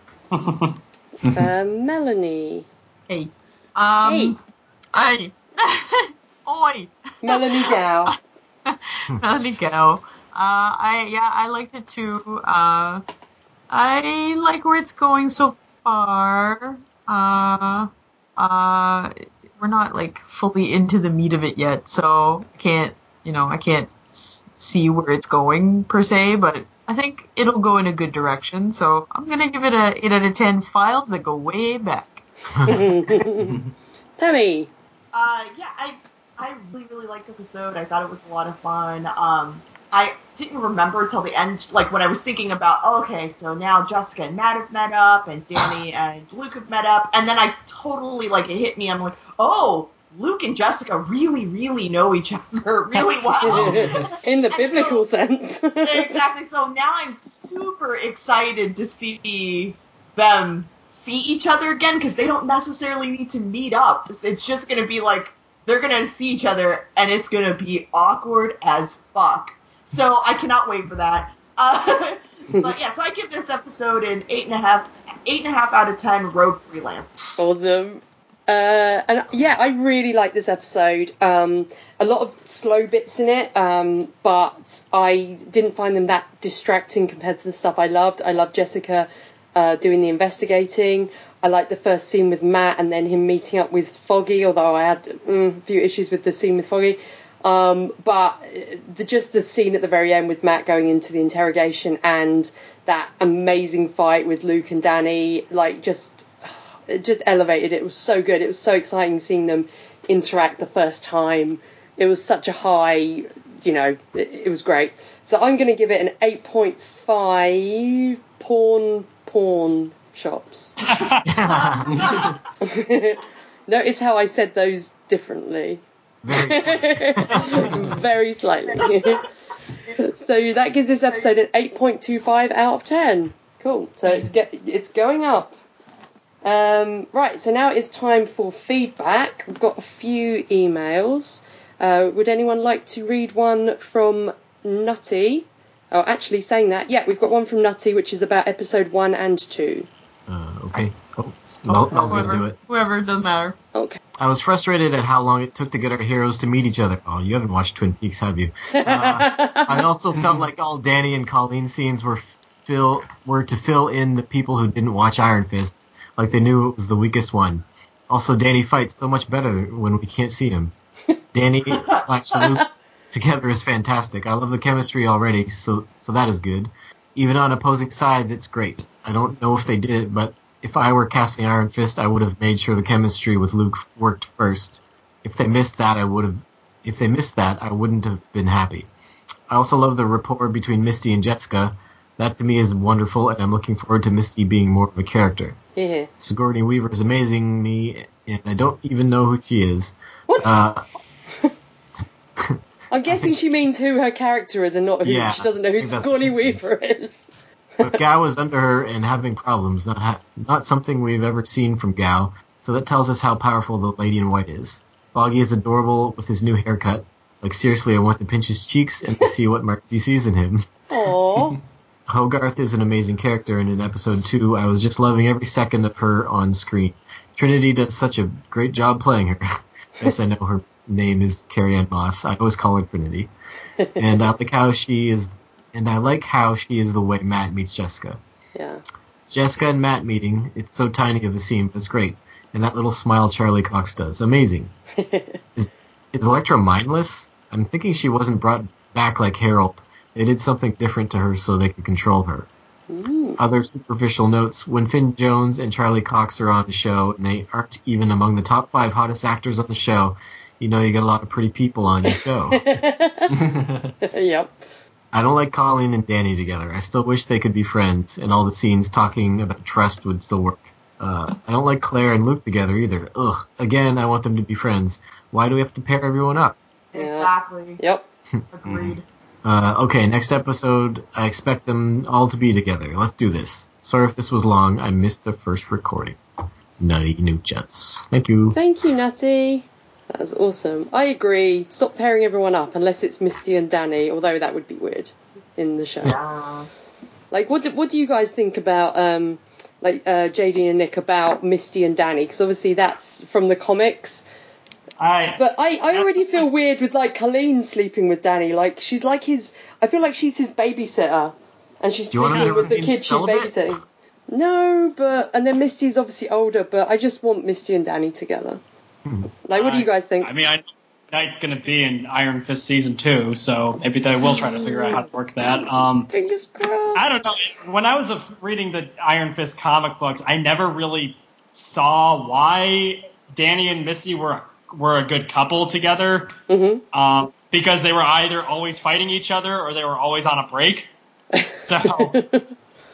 Uh, Melanie. Hey. Um, Hey. I. Oi. Melanie Gow. (laughs) Melanie Go. Uh, I yeah, I liked it too. Uh, I like where it's going so far. Uh, uh, we're not like fully into the meat of it yet, so I can't, you know, I can't s- see where it's going per se, but I think it'll go in a good direction. So I'm gonna give it a eight out of ten. Files that go way back. (laughs) Tammy. Uh, yeah, I I really really liked this episode. I thought it was a lot of fun. Um, I didn't remember until the end, like when I was thinking about, okay, so now Jessica and Matt have met up, and Danny and Luke have met up, and then I totally like it hit me. I'm like, oh, Luke and Jessica really really know each (laughs) other really (laughs) well. In the biblical so- sense. exactly. So now I'm super excited to see them see each other again because they don't necessarily need to meet up. It's just gonna be like they're gonna see each other and it's gonna be awkward as fuck. So I cannot wait for that. Uh, (laughs) but yeah, so I give this episode an eight and a half, eight and a half out of ten. Rogue freelance. Awesome. Uh, and yeah, I really like this episode. Um, a lot of slow bits in it, um, but I didn't find them that distracting compared to the stuff I loved. I loved Jessica uh, doing the investigating. I liked the first scene with Matt and then him meeting up with Foggy, although I had mm, a few issues with the scene with Foggy. Um, but uh, the, just the scene at the very end with Matt going into the interrogation and that amazing fight with Luke and Danny, like just (sighs) it just elevated it. It was so good. It was so exciting seeing them interact the first time. It was such a high, you know, it, it was great. So I'm going to give it an 8.5 porn porn shops. (laughs) (laughs) Notice how I said those differently. Very (laughs) Very slightly. so that gives this episode an 8.25 out of 10. Cool. So it's get, it's going up. Um, right, so now it's time for feedback. We've got a few emails. Uh, would anyone like to read one from Nutty? Oh, actually, saying that, yeah, we've got one from Nutty, which is about episode one and two. uh, okay. Oh, Mel, Mel's gonna do Whoever, it. whoever doesn't matter. Okay. I was frustrated at how long it took to get our heroes to meet each other. Oh, you haven't watched Twin Peaks, have you? (laughs) Uh, I also felt like all Danny and Colleen scenes were fill were to fill in the people who didn't watch Iron Fist, like they knew it was the weakest one. Also, Danny fights so much better when we can't see him. (laughs) Danny slash Luke together is fantastic. I love the chemistry already, so so that is good. Even on opposing sides, it's great. I don't know if they did it, but if I were casting Iron Fist, I would have made sure the chemistry with Luke worked first. If they missed that, I would have. If they missed that, I wouldn't have been happy. I also love the rapport between Misty and Jessica. That to me is wonderful, and I'm looking forward to Misty being more of a character. Yeah. Sigourney Weaver is amazing me, and I don't even know who she is. What? Uh, (laughs) I'm guessing she means who her character is and not who Yeah, she doesn't know who I think that's what Sigourney. Weaver is. but Gao is under her and having problems, not ha- not something we've ever seen from Gao. So that tells us how powerful the Lady in White is. Foggy is adorable with his new haircut. Like seriously, I want to pinch his cheeks and see what he sees in him. (laughs) Aww. Hogarth is an amazing character, and in episode two, I was just loving every second of her on screen. Trinity does such a great job playing her. (laughs) yes, I know her name is Carrie-Anne Moss. I always call her Trinity. (laughs) And I like how she is, and I like how she is the way Matt meets Jessica. Yeah. Jessica and Matt meeting, it's so tiny of a scene, but it's great. And that little smile Charlie Cox does, amazing. (laughs) is, is Elektra mindless? I'm thinking she wasn't brought back like Harold. They did something different to her so they could control her. Ooh. Other superficial notes: when Finn Jones and Charlie Cox are on the show, and they aren't even among the top five hottest actors on the show, you know you got a lot of pretty people on your show. (laughs) yep. I don't like Colleen and Danny together. I still wish they could be friends, and all the scenes talking about trust would still work. Uh, I don't like Claire and Luke together either. Ugh. Again, I want them to be friends. Why do we have to pair everyone up? Exactly. Yep. (laughs) Agreed. Uh, okay, next episode, I expect them all to be together. Let's do this. Sorry if this was long. I missed the first recording. Nutty Nuchas. Thank you. Thank you, Nutty. That was awesome. I agree. Stop pairing everyone up unless it's Misty and Danny, although that would be weird in the show. Yeah. Like, what do, what do you guys think about, um, like, uh, JD and Nick about Misty and Danny? Because obviously that's from the comics. I But I, I already feel weird with, like, Colleen sleeping with Danny. Like, she's like his. I feel like she's his babysitter. And she's you sleeping with the kid she's babysitting. No, but. And then Misty's obviously older, but I just want Misty and Danny together. Like, what do you guys think? I mean, I know Knight's going to be in Iron Fist season two, so maybe they will try to figure out how to work that. Um, Fingers crossed. I don't know. When I was reading the Iron Fist comic books, I never really saw why Danny and Misty were were a good couple together. hmm Um, because they were either always fighting each other or they were always on a break. (laughs) So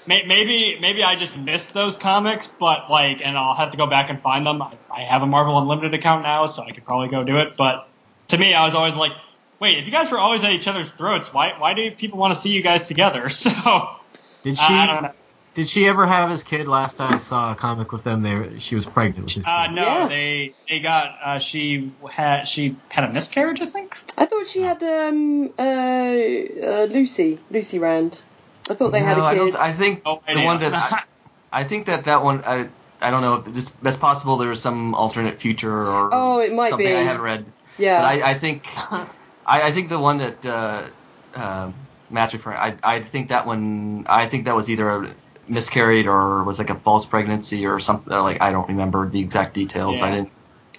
maybe maybe I just missed those comics, but like, and I'll have to go back and find them. I, I have a Marvel Unlimited account now, so I could probably go do it. But to me, I was always like, wait, if you guys were always at each other's throats, why why do people want to see you guys together? (laughs) So Did she? I don't know. Did she ever have his kid? Last time I saw a comic with them, they she was pregnant with his kid. Uh, no, Yeah. they they got uh, she had she had a miscarriage, I think. I thought she had um uh, uh Lucy Lucy Rand. I thought they had a a I, kid. don't, I think Oh, the one that (laughs) I, I think that that one I I don't know if this, that's possible. There was some alternate future or Oh, it might something be. I haven't read. yeah. But I, I think I, I think the one that uh, uh, Matt's referring, I I think that one I think that was either a miscarried or was like a false pregnancy or something. Or like I don't remember the exact details. I Yeah. didn't.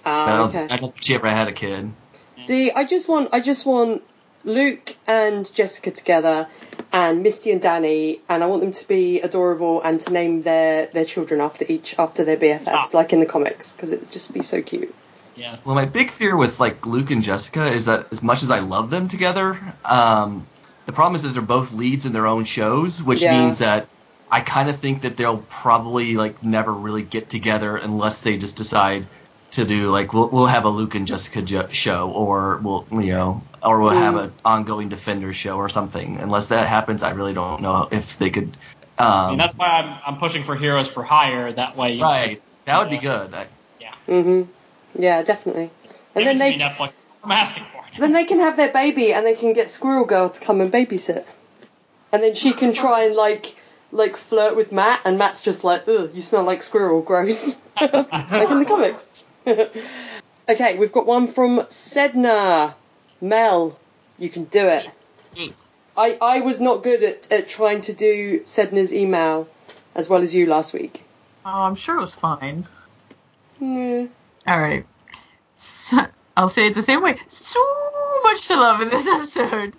I ah, don't, okay. I don't think she ever had a kid. See, I just want I just want Luke and Jessica together, and Misty and Danny, and I want them to be adorable and to name their their children after each after their BFFs, Ah. like in the comics, because it would just be so cute. Yeah. Well, my big fear with like Luke and Jessica is that as much as I love them together, um, the problem is that they're both leads in their own shows, which Yeah. means that I kind of think that they'll probably like never really get together unless they just decide to do like we'll we'll have a Luke and Jessica jo- show, or we'll you know, or we'll have Mm. an ongoing Defender show or something. Unless that happens, I really don't know if they could. Um, I mean, that's why I'm I'm pushing for Heroes for Hire. That way, you right. That would be good. I, hmm Yeah, definitely. And then they Netflix. I'm asking for it. (laughs) then they can have their baby, and they can get Squirrel Girl to come and babysit, and then she can try and like like flirt with Matt, and Matt's just like, ugh, you smell like squirrel, gross, (laughs) like in the (laughs) comics. okay, we've got one from Sedna. Mel, you can do it. Yes. I, I was not good at, at trying to do Sedna's email as well as you last week. Oh, I'm sure it was fine. Yeah. All right. So, I'll say it the same way. So much to love in this (laughs) episode.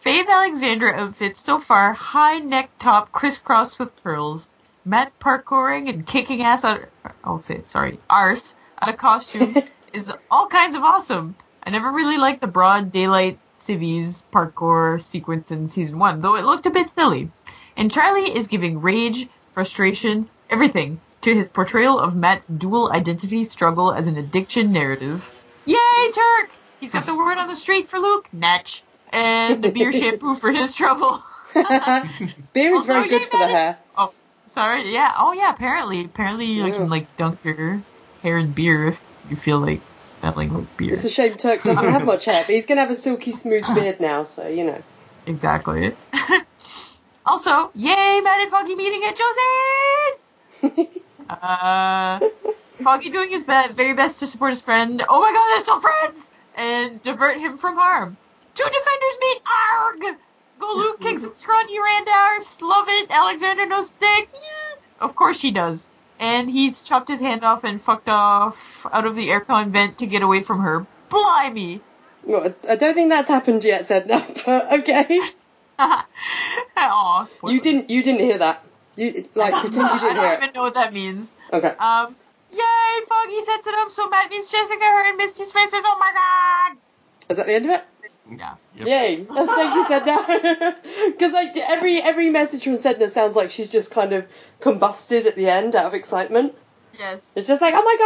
Faith Alexandra outfits so far high neck top crisscrossed with pearls, Matt parkouring and kicking ass out. I'll say it. Sorry, arse out of costume (laughs) is all kinds of awesome. I never really liked the broad daylight civvies parkour sequence in season one, though it looked a bit silly. And Charlie is giving rage, frustration, everything to his portrayal of Matt's dual identity struggle as an addiction narrative. Yay, Turk! He's got the word on the street for Luke, Natch, and the beer shampoo for his trouble. (laughs) Beer is very good for the hair. Oh, sorry. Yeah. Oh, yeah. Apparently, apparently, you Yeah. can like dunk your hair in beer if you feel like smelling like beer. It's a shame Turk doesn't have much hair, but he's going to have a silky smooth (laughs) beard now, so, you know. Exactly. (laughs) also, yay, Matt and Foggy meeting at Josie's! (laughs) Uh, Foggy doing his be- very best to support his friend. Oh my god, they're still friends! And divert him from harm. Two defenders meet. Arg! Go Luke kicks some scrawny Randars. Love it. Alexandra no stick. Yeah. Of course she does. And he's chopped his hand off and fucked off out of the aircon vent to get away from her. Blimey! Well, I don't think that's happened yet, Sedna, (laughs) but okay. (laughs) Aw. You didn't you didn't hear that. You like (laughs) pretend you didn't hear. I don't even know what that means. Okay. Um, yay! Foggy sets it up so Matt meets Jessica. Her and Misty's faces. Oh my god! Is that the end of it? Yeah. Yep. Yay! (laughs) Thank you, Sedna. Because (laughs) like every every message from Sedna sounds like she's just kind of combusted at the end out of excitement. Yes. It's just like, oh my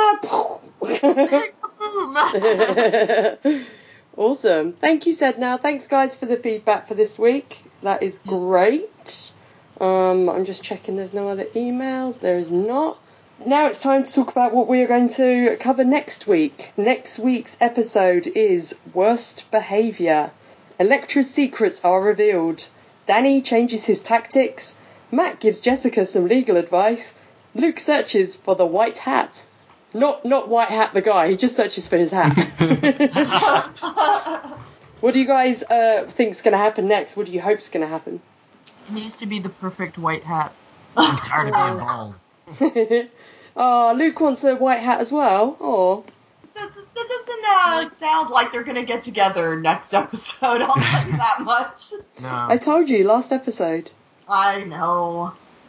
god! (laughs) Awesome. Thank you, Sedna. Thanks, guys, for the feedback for this week. That is great. Um, I'm just checking there's no other emails. There is not. now it's time to talk about what we are going to cover next week. Next week's episode is Worst Behaviour. Elektra's secrets are revealed. Danny changes his tactics. Matt gives Jessica some legal advice. Luke searches for the white hat. Not not white hat the guy. He just searches for his hat. (laughs) what do you guys uh, think's going to happen next? What do you hope's going to happen? It needs to be the perfect white hat. I'm tired of being bald. oh, Luke wants a white hat as well. Oh, That, that doesn't uh, sound like they're gonna get together next episode. (laughs) I'll tell you that much. No. I told you last episode. I know. (laughs)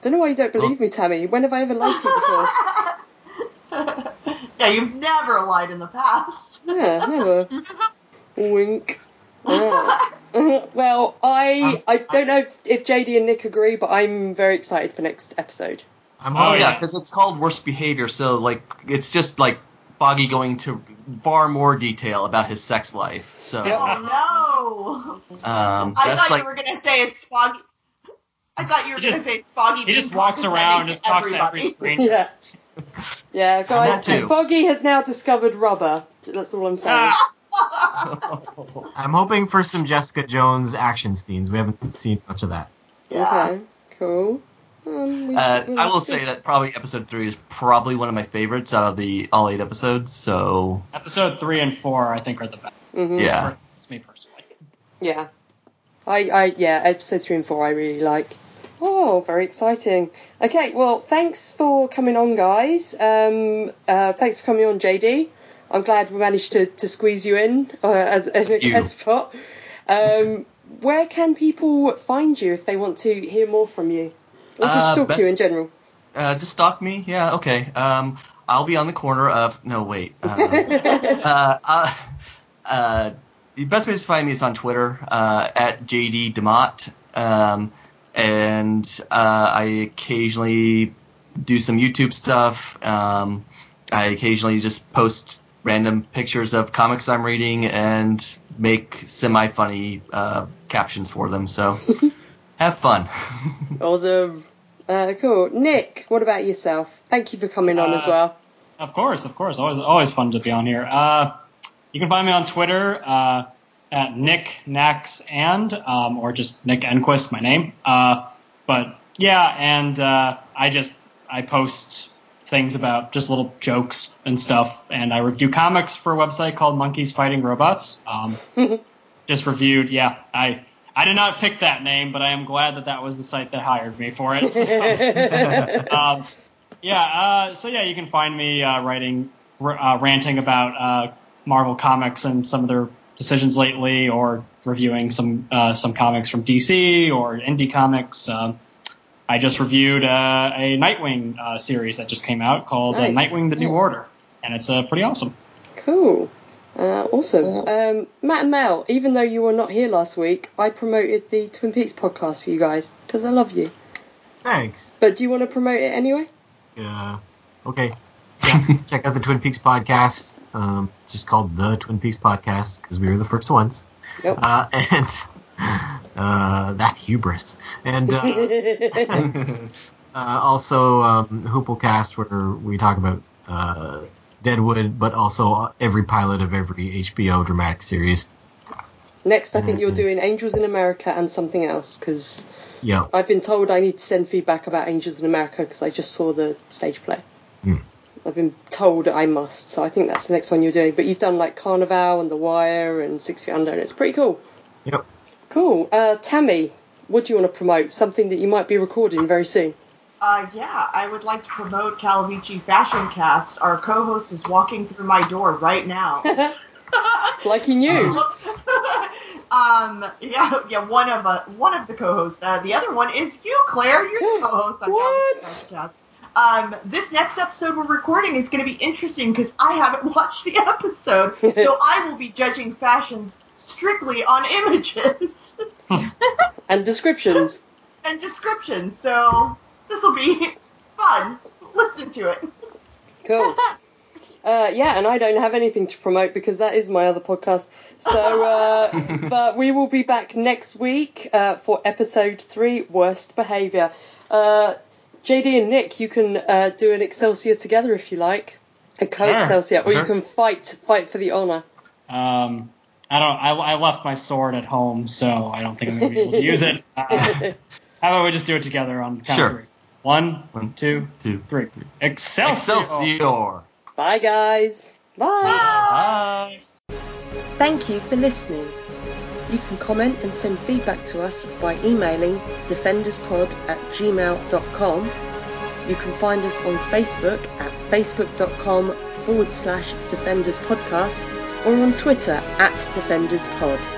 Don't know why you don't believe me, Tammy. When have I ever lied to you before? (laughs) yeah, you've never lied in the past. Yeah, never. Wink. Yeah. well, I I don't know if, if JD and Nick agree, but I'm very excited for next episode. I'm Oh yeah, because it's called worst behavior, so like it's just like Foggy going to far more detail about his sex life. So Oh no! um, I thought like you were gonna say it's foggy. I thought you were gonna just- say it's foggy. He just walks around and just talks to every screen. Yeah. Yeah, (laughs) guys, Foggy has now discovered rubber. That's all I'm saying. (laughs) (laughs) I'm hoping for some Jessica Jones action scenes. We haven't seen much of that. Yeah. Okay, cool. Um, uh, we'll I will say that probably episode three is probably one of my favorites out of the all eight episodes. So episode three and four, I think, are the best. Mhm. yeah, It's me personally. Yeah. I, I, yeah, episode three and four I really like. Oh, very exciting. Okay, well, thanks for coming on, guys. Um, uh, thanks for coming on, JD. I'm glad we managed to, to squeeze you in uh, as in a you. guest spot. Um, where can people find you if they want to hear more from you? Or just Uh, stalk best- you in general? uh, just stalk me. Yeah, okay. Um, I'll be on the corner of no wait. Um, uh, (laughs) uh, uh, the best place to find me is on Twitter uh, at JD Demott. Um, and uh, I occasionally do some YouTube stuff. Um, I occasionally just post random pictures of comics I'm reading and make semi funny uh, captions for them. So (laughs) have fun. awesome. Uh, cool. Nick, what about yourself? Thank you for coming on as Uh, well. Of course, of course. Always, always fun to be on here. Uh, you can find me on Twitter uh, at Nick Nax and um, or just Nick Enquist, my name. Uh, but yeah, and uh, I just I post things about just little jokes and stuff, and I review comics for a website called Monkeys Fighting Robots. Um, (laughs) just reviewed. Yeah, I. I did not pick that name, but I am glad that that was the site that hired me for it. So, (laughs) um, yeah, uh, so yeah, you can find me uh, writing, r- uh, ranting about uh, Marvel comics and some of their decisions lately, or reviewing some uh, some comics from DC or indie comics. Um, I just reviewed uh, a Nightwing uh, series that just came out called uh, Nice. Nightwing: The New Order, and it's uh, pretty awesome. Cool. Uh, awesome. Um, Matt and Mel, even though you were not here last week, I promoted the Twin Peaks podcast for you guys because I love you. Thanks. But do you want to promote it anyway? Yeah. okay. Yeah, (laughs) check out the Twin Peaks podcast. Um, it's just called the Twin Peaks podcast because we were the first ones. Yep. Uh, and uh, that hubris. And uh, (laughs) (laughs) uh, also um, Hooplecast, where we talk about uh, Deadwood, but also every pilot of every HBO dramatic series. Next, I think you're doing Angels in America and something else because Yeah. I've been told I need to send feedback about Angels in America because I just saw the stage play. Hmm. I've been told I must, so I think that's the next one you're doing. But you've done like Carnivàle and The Wire and Six Feet Under, and it's pretty cool. Yep. Cool. Uh, Tammy, what do you want to promote? Something that you might be recording very soon. Uh, yeah, I would like to promote Calavici Fashion Cast. Our co-host is walking through my door right now. (laughs) It's like you knew. (laughs) um, yeah, yeah. One of uh, one of the co-hosts. Uh, the other one is you, Claire. You're the co-host on What? Calavici Fashion Cast. Um, this next episode we're recording is going to be interesting because I haven't (laughs) watched the episode, so I will be judging fashions strictly on images And descriptions. and descriptions. So this will be fun. Listen to it. Cool. (laughs) Uh, yeah, and I don't have anything to promote because that is my other podcast. So, uh, (laughs) but we will be back next week uh, for episode three, worst behaviour. Uh, JD and Nick, you can uh, do an Excelsior together if you like. A co-Excelsior, or you can fight fight for the honor. Um, I don't. I, I left my sword at home, so I don't think I'm gonna be able to use it. (laughs) Uh, how about we just do it together on the count Sure. three? One, One, two, two, three. Excelsior! Excelsior. Bye, guys. Bye. Bye. Thank you for listening. You can comment and send feedback to us by emailing defenderspod at gmail.com. You can find us on Facebook at facebook.com forward slash defenders podcast or on Twitter at defenderspod.